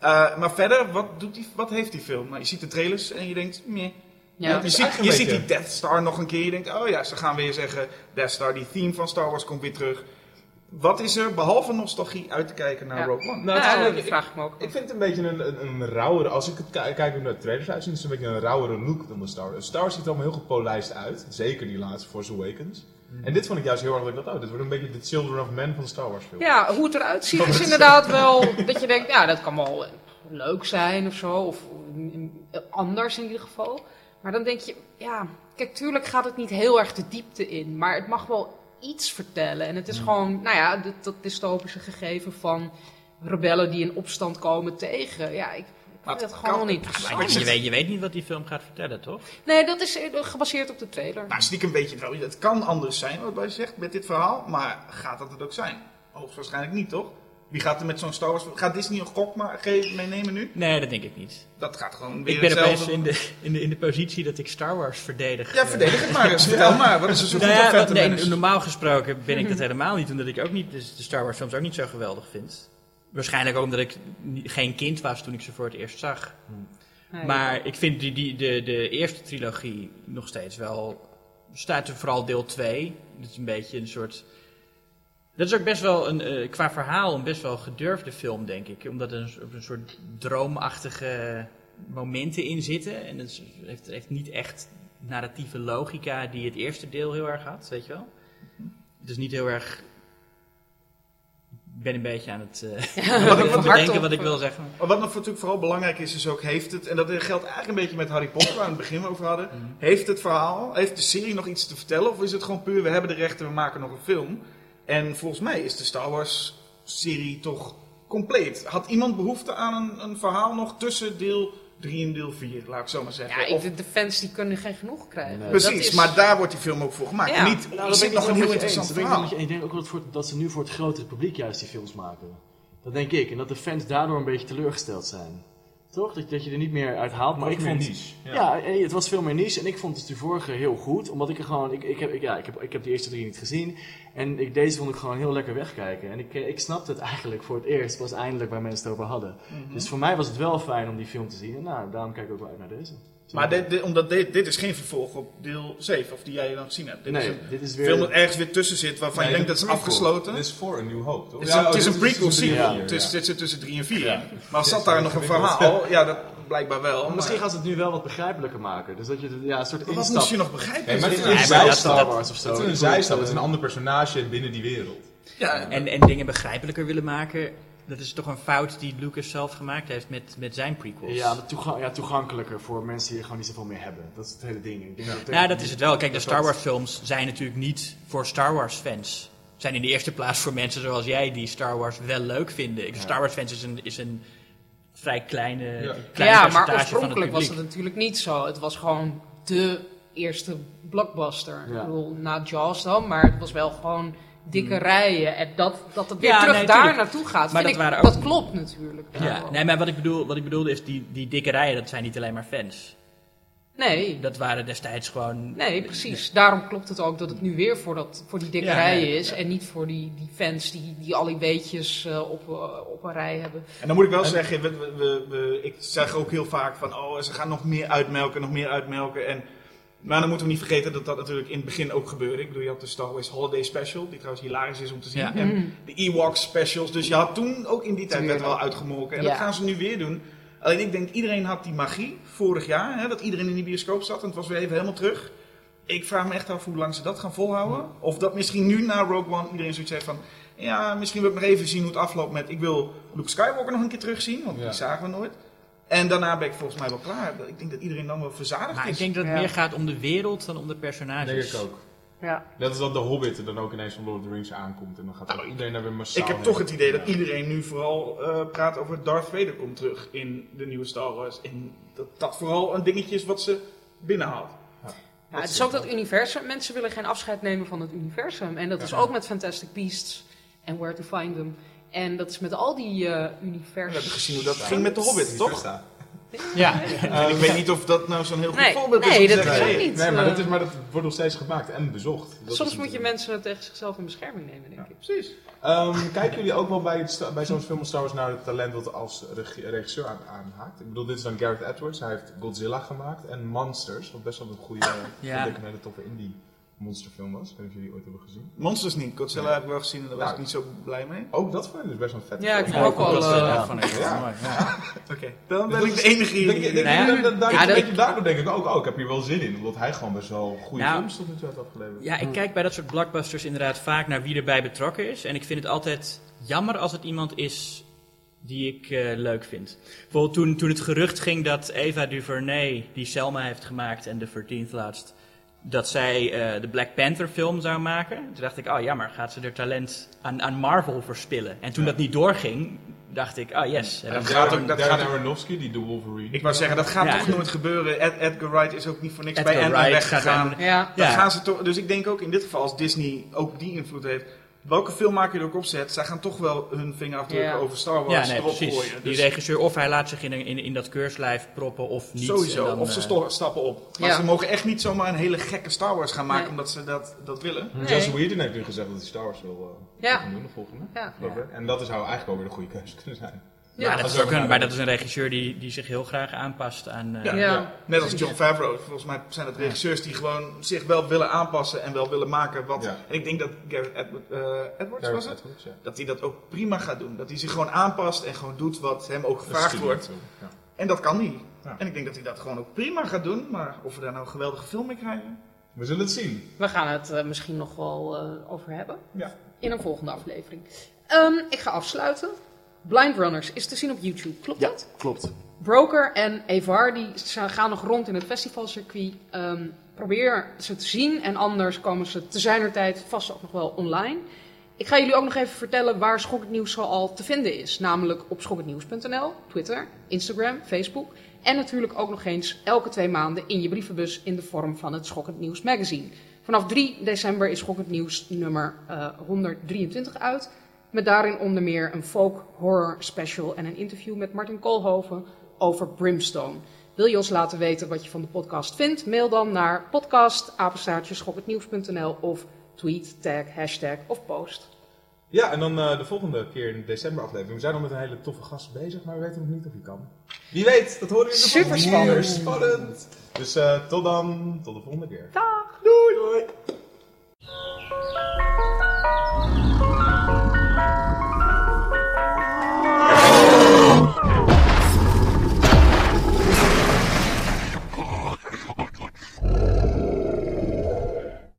Uh, maar verder, wat, doet die, wat heeft die film? Nou, je ziet de trailers en je denkt, meh. Ja. je ziet, je die Death Star nog een keer. Je denkt, oh ja, ze gaan weer zeggen, Death Star, die theme van Star Wars komt weer terug. Wat is er, behalve nostalgie, uit te kijken naar Ja. Rogue One? Nou, het is Ja, eigenlijk- dat vraag ik me ook. Ik vind het een beetje een, een, een rauwere, als ik het ki- kijk hoe naar de trailers uitzien, is het een beetje een rauwere look dan de Star Wars. Star Wars ziet er allemaal heel gepolijst uit, zeker die laatste Force Awakens. En dit vond ik juist heel erg dat ik dacht, oh, dit wordt een beetje de Children of Men van de Star Wars film. Ja, hoe het eruit ziet is inderdaad wel dat je denkt, ja, dat kan wel leuk zijn of zo. Of mm, anders in ieder geval. Maar dan denk je, ja, kijk, tuurlijk gaat het niet heel erg de diepte in. Maar het mag wel iets vertellen. En het is gewoon, nou ja, dat, dat dystopische gegeven van rebellen die in opstand komen tegen. Ja, ik, Maar het kan- gewoon niet maar. Je weet, je weet niet wat die film gaat vertellen, toch? Nee, dat is eh, gebaseerd op de trailer. Nou, stiekem weet je het wel. Het kan anders zijn, wat je zegt, met dit verhaal. Maar gaat dat het ook zijn? Hoogstwaarschijnlijk niet, toch? Wie gaat er met zo'n Star Wars... Gaat Disney een gok maar meenemen nu? Nee, dat denk ik niet. Dat gaat gewoon weer Ik ben opeens in de, in, de, in de positie dat ik Star Wars verdedig. Ja, eh. verdedig het maar eens. Vertel maar, wat is er zo (laughs) Nou goed ja, nee, normaal gesproken ben ik dat helemaal niet, omdat ik ook niet dus de Star Wars films ook niet zo geweldig vind. Waarschijnlijk ook omdat ik geen kind was toen ik ze voor het eerst zag. Nee. Maar ik vind die, die, de, de eerste trilogie nog steeds wel. Staat er vooral deel 2. Dat is een beetje een soort. Dat is ook best wel een, eh, qua verhaal een best wel gedurfde film, denk ik. Omdat er een, een soort droomachtige momenten in zitten. En het heeft, heeft niet echt narratieve logica die het eerste deel heel erg had, weet je wel. Het is niet heel erg. Ik ben een beetje aan het eh (laughs) Wat ik- wat- bedenken wat ik wil zeggen. Maar wat nog natuurlijk vooral belangrijk is, is ook heeft het, en dat geldt eigenlijk een beetje met Harry Potter, waar we aan het begin over hadden. Mhm. Heeft het verhaal, heeft de serie nog iets te vertellen? Of is het gewoon puur, we hebben de rechten, we maken nog een film? En volgens mij is de Star Wars serie toch compleet. Had iemand behoefte aan een, een verhaal nog tussen deel 3 en deel 4, laat ik zo maar zeggen? Ja, Of- de, de fans die kunnen geen genoeg krijgen. Nee. precies, is- maar daar wordt die film ook voor gemaakt. Ja. Niet, Nou, dat zit ben nog een heel interessant ik verhaal. Ik denk ook wel dat, voor, dat ze nu voor het grotere publiek juist die films maken. Dat denk ik. En dat de fans daardoor een beetje teleurgesteld zijn. Toch? Dat, dat je er niet meer uit haalt. Maar ik vond, niche, ja. Ja, eh, het was veel meer niche. En ik vond dus de vorige heel goed. Omdat ik er gewoon... Ik, ik, heb, ik, ja, ik, heb, ik heb de eerste drie niet gezien. En ik, deze vond ik gewoon heel lekker wegkijken. En ik, eh, ik snapte het eigenlijk voor het eerst. pas eindelijk waar mensen het over hadden. Mhm. Dus voor mij was het wel fijn om die film te zien. En nou, daarom kijk ik ook wel uit naar deze. Maar dit, dit- omdat dit, dit is geen vervolg op deel 7, of die jij dan gezien hebt. Dit is Nee, een dit is film dat weer... ergens weer tussen zit, waarvan Nee, je denkt de dat het is afgesloten. Dit is voor een nieuw hoop, toch? Het is, een- het is oh, een dit prequel tussen drie en sequel. vier, Het is- ja. dit zit tussen 3 en 4. Ja. Maar zat is daar nog een verhaal? Ja, dat blijkbaar wel. Misschien maar- gaan ze het nu wel wat begrijpelijker maken. Dus dat je ja, een soort Wat instap... moest je nog begrijpen? Nee, maar het is Ja, een zijstap. Star Wars of zo. Het is een zijstap, het is eh, een ander personage binnen die wereld. Ja, En, en dingen begrijpelijker willen maken, dat is toch een fout die Lucas zelf gemaakt heeft met, met zijn prequels. Ja, maar toegang- ja, toegankelijker voor mensen die er gewoon niet zoveel meer hebben. Dat is het hele ding. Ik denk dat Nou, dat is het wel. Kijk, de Star Wars films zijn natuurlijk niet voor Star Wars fans. Zijn in de eerste plaats voor mensen zoals jij die Star Wars wel leuk vinden. De Star Wars fans is een, is een vrij kleine, Ja. klein ja, maar percentage van het oorspronkelijk was het natuurlijk niet zo. Het was gewoon de eerste blockbuster. Ja. Ik bedoel, na Jaws dan, maar het was wel gewoon dikke rijen. En dat, dat het weer Ja, terug nee, daar naartoe gaat, Maar vind dat ik, waren ook- dat klopt natuurlijk. Ja, nee, maar wat ik, bedoel, wat ik bedoelde is, die, die dikke rijen, dat zijn niet alleen maar fans. Nee, Dat waren destijds gewoon... nee, precies. Daarom klopt het ook dat het nu weer voor, dat, voor die dikke Ja, rijen nee, is. En niet voor die, die fans die, die al die weetjes eh, op, eh, op een rij hebben. En dan moet ik wel zeggen, we, we, we, we- ik zeg ook heel vaak van, oh, ze gaan nog meer uitmelken, nog meer uitmelken. En, maar dan moeten we niet vergeten dat dat natuurlijk in het begin ook gebeurde. Ik bedoel, je had de Star Wars Holiday Special, die trouwens hilarisch is om te zien. Ja. En de Ewoks Specials. Dus je had toen ook in die tijd werd wel uitgemolken. En dat gaan ze nu weer doen. Alleen ik denk, iedereen had die magie vorig jaar, hè, dat iedereen in die bioscoop zat. En het was weer even helemaal terug. Ik vraag me echt af hoe lang ze dat gaan volhouden. Of dat misschien nu na Rogue One iedereen zoiets heeft van... Ja, misschien wil ik nog even zien hoe het afloopt met... Ik wil Luke Skywalker nog een keer terugzien, want Ja. die zagen we nooit. En daarna ben ik volgens mij wel klaar. Ik denk dat iedereen dan wel verzadigd Maar ik is. denk dat het Ja. meer gaat om de wereld dan om de personages. Denk ik ook. Ja. Dat is dat de Hobbit er dan ook ineens van Lord of the Rings aankomt. En dan gaat ook iedereen daar weer massaal Ik heb heen. toch het idee dat iedereen nu vooral eh, praat over Darth Vader komt terug in de nieuwe Star Wars. En dat dat vooral een dingetje is wat ze binnenhaalt. Ja, het is ook dat universum. Mensen willen geen afscheid nemen van het universum. En dat is ook met Fantastic Beasts en Where to Find Them. En dat is met al die eh We universen. hebben gezien hoe dat ging met de Hobbit, toch? Ja. (laughs) En ik weet niet of dat nou zo'n heel goed Nee, voorbeeld nee, is. om dat is ook niet. Nee, maar eh, dat, is, maar dat wordt nog steeds gemaakt en bezocht. Dat Soms moet je mensen tegen zichzelf in bescherming nemen, denk ik. Precies. Ehm, (laughs) kijken jullie ook wel bij, bij zo'n film als Star Wars naar het talent dat als regi- regisseur aan, aanhaakt? Ik bedoel, dit is dan Gareth Edwards. Hij heeft Godzilla gemaakt en Monsters. Wat best wel een goede, Ja. vind ik een hele toffe indie monsterfilm was. Ik weet niet of jullie die ooit hebben gezien. Monsters niet. Godzilla Nee. heb ik wel gezien en daar was ik niet zo blij mee. Ook dat vond ik dus best wel een vet. Ja, ik vond ook wel... dat eh, van ja. mooi. Ja. (laughs) Oké, dan ben dat ik is- de enige hier. Denk denk Nou ja. dat- je, daardoor denk ik ook, oh, ik heb hier wel zin in. Omdat hij gewoon best wel goede Nou, films tot nu toe heeft afgeleverd. Ja, ik kijk bij dat soort blockbusters inderdaad vaak naar wie erbij betrokken is. En ik vind het altijd jammer als het iemand is die ik eh, leuk vind. Bijvoorbeeld toen, toen het gerucht ging dat Eva DuVernay, die Selma heeft gemaakt en de 13th laatst, dat zij eh, de Black Panther film zou maken. Toen dacht ik, oh jammer, gaat ze er talent aan, aan Marvel verspillen? En toen dat niet doorging, dacht ik, oh yes. En dat gaat ook- dat gaat Aronofsky, die de Wolverine. Ik wou zeggen, dat gaat Ja. toch nooit gebeuren. Ed- Edgar Wright is ook niet voor niks Edgar bij Ant-Man weggegaan. Ja. Dan Ja. gaan ze toch, dus ik denk ook in dit geval, als Disney ook die invloed heeft, welke filmmaker je er ook op zet, zij gaan toch wel hun vingerafdrukken Ja. over Star Wars Ja, nee, erop precies. gooien. Die Dus regisseur, of hij laat zich in, een- in, in dat keurslijf proppen of niet. sowieso, dan, of ze eh, stappen op. Maar Ja. ze mogen echt niet zomaar een hele gekke Star Wars gaan maken Nee. omdat ze dat, dat willen. Nee. Joss Whedon heeft nu gezegd dat hij Star Wars wil eh, Ja. gaan doen, de volgende. En dat is zou eigenlijk ook weer de goede keuze kunnen zijn. Ja, dat is ook een, maar dat is een regisseur die, die zich heel graag aanpast aan... eh, Ja. Ja. Net als John Favreau. Volgens mij zijn het regisseurs die gewoon zich wel willen aanpassen en wel willen maken wat. Ja. En ik denk dat Gareth Edward, eh, Edwards Gareth was het? Edwards, ja. Dat hij dat ook prima gaat doen. Dat hij zich gewoon aanpast en gewoon doet wat hem ook gevraagd wordt. En dat kan hij. Ja. En ik denk dat hij dat gewoon ook prima gaat doen. Maar of we daar nou een geweldige film mee krijgen. We zullen het zien. We gaan het eh, misschien nog wel eh, over hebben. Ja. In een volgende aflevering. Ehm, ik ga afsluiten. Blind Runners is te zien op YouTube, klopt dat? klopt. Broker en Evar die gaan nog rond in het festivalcircuit. Ehm, probeer ze te zien en anders komen ze te zijner tijd vast ook nog wel online. Ik ga jullie ook nog even vertellen waar Schokkend Nieuws zoal te vinden is. Namelijk op schokkendnieuws.nl, Twitter, Instagram, Facebook. En natuurlijk ook nog eens elke twee maanden in je brievenbus in de vorm van het Schokkend Nieuws magazine. Vanaf 3 december is Schokkend Nieuws nummer eh, 123 uit. Met daarin onder meer een folk horror special en een interview met Martin Koolhoven over Brimstone. Wil je ons laten weten wat je van de podcast vindt? Mail dan naar podcast@schokkendnieuws.nl of tweet, tag, hashtag of post. Ja, en dan eh, de volgende keer in de december aflevering. We zijn al met een hele toffe gast bezig, maar we weten nog niet of hij kan. Wie weet, dat horen we in de Super volgende spannend. Spannend. Dus eh, tot dan, tot de volgende keer. Dag! Doei! Doei!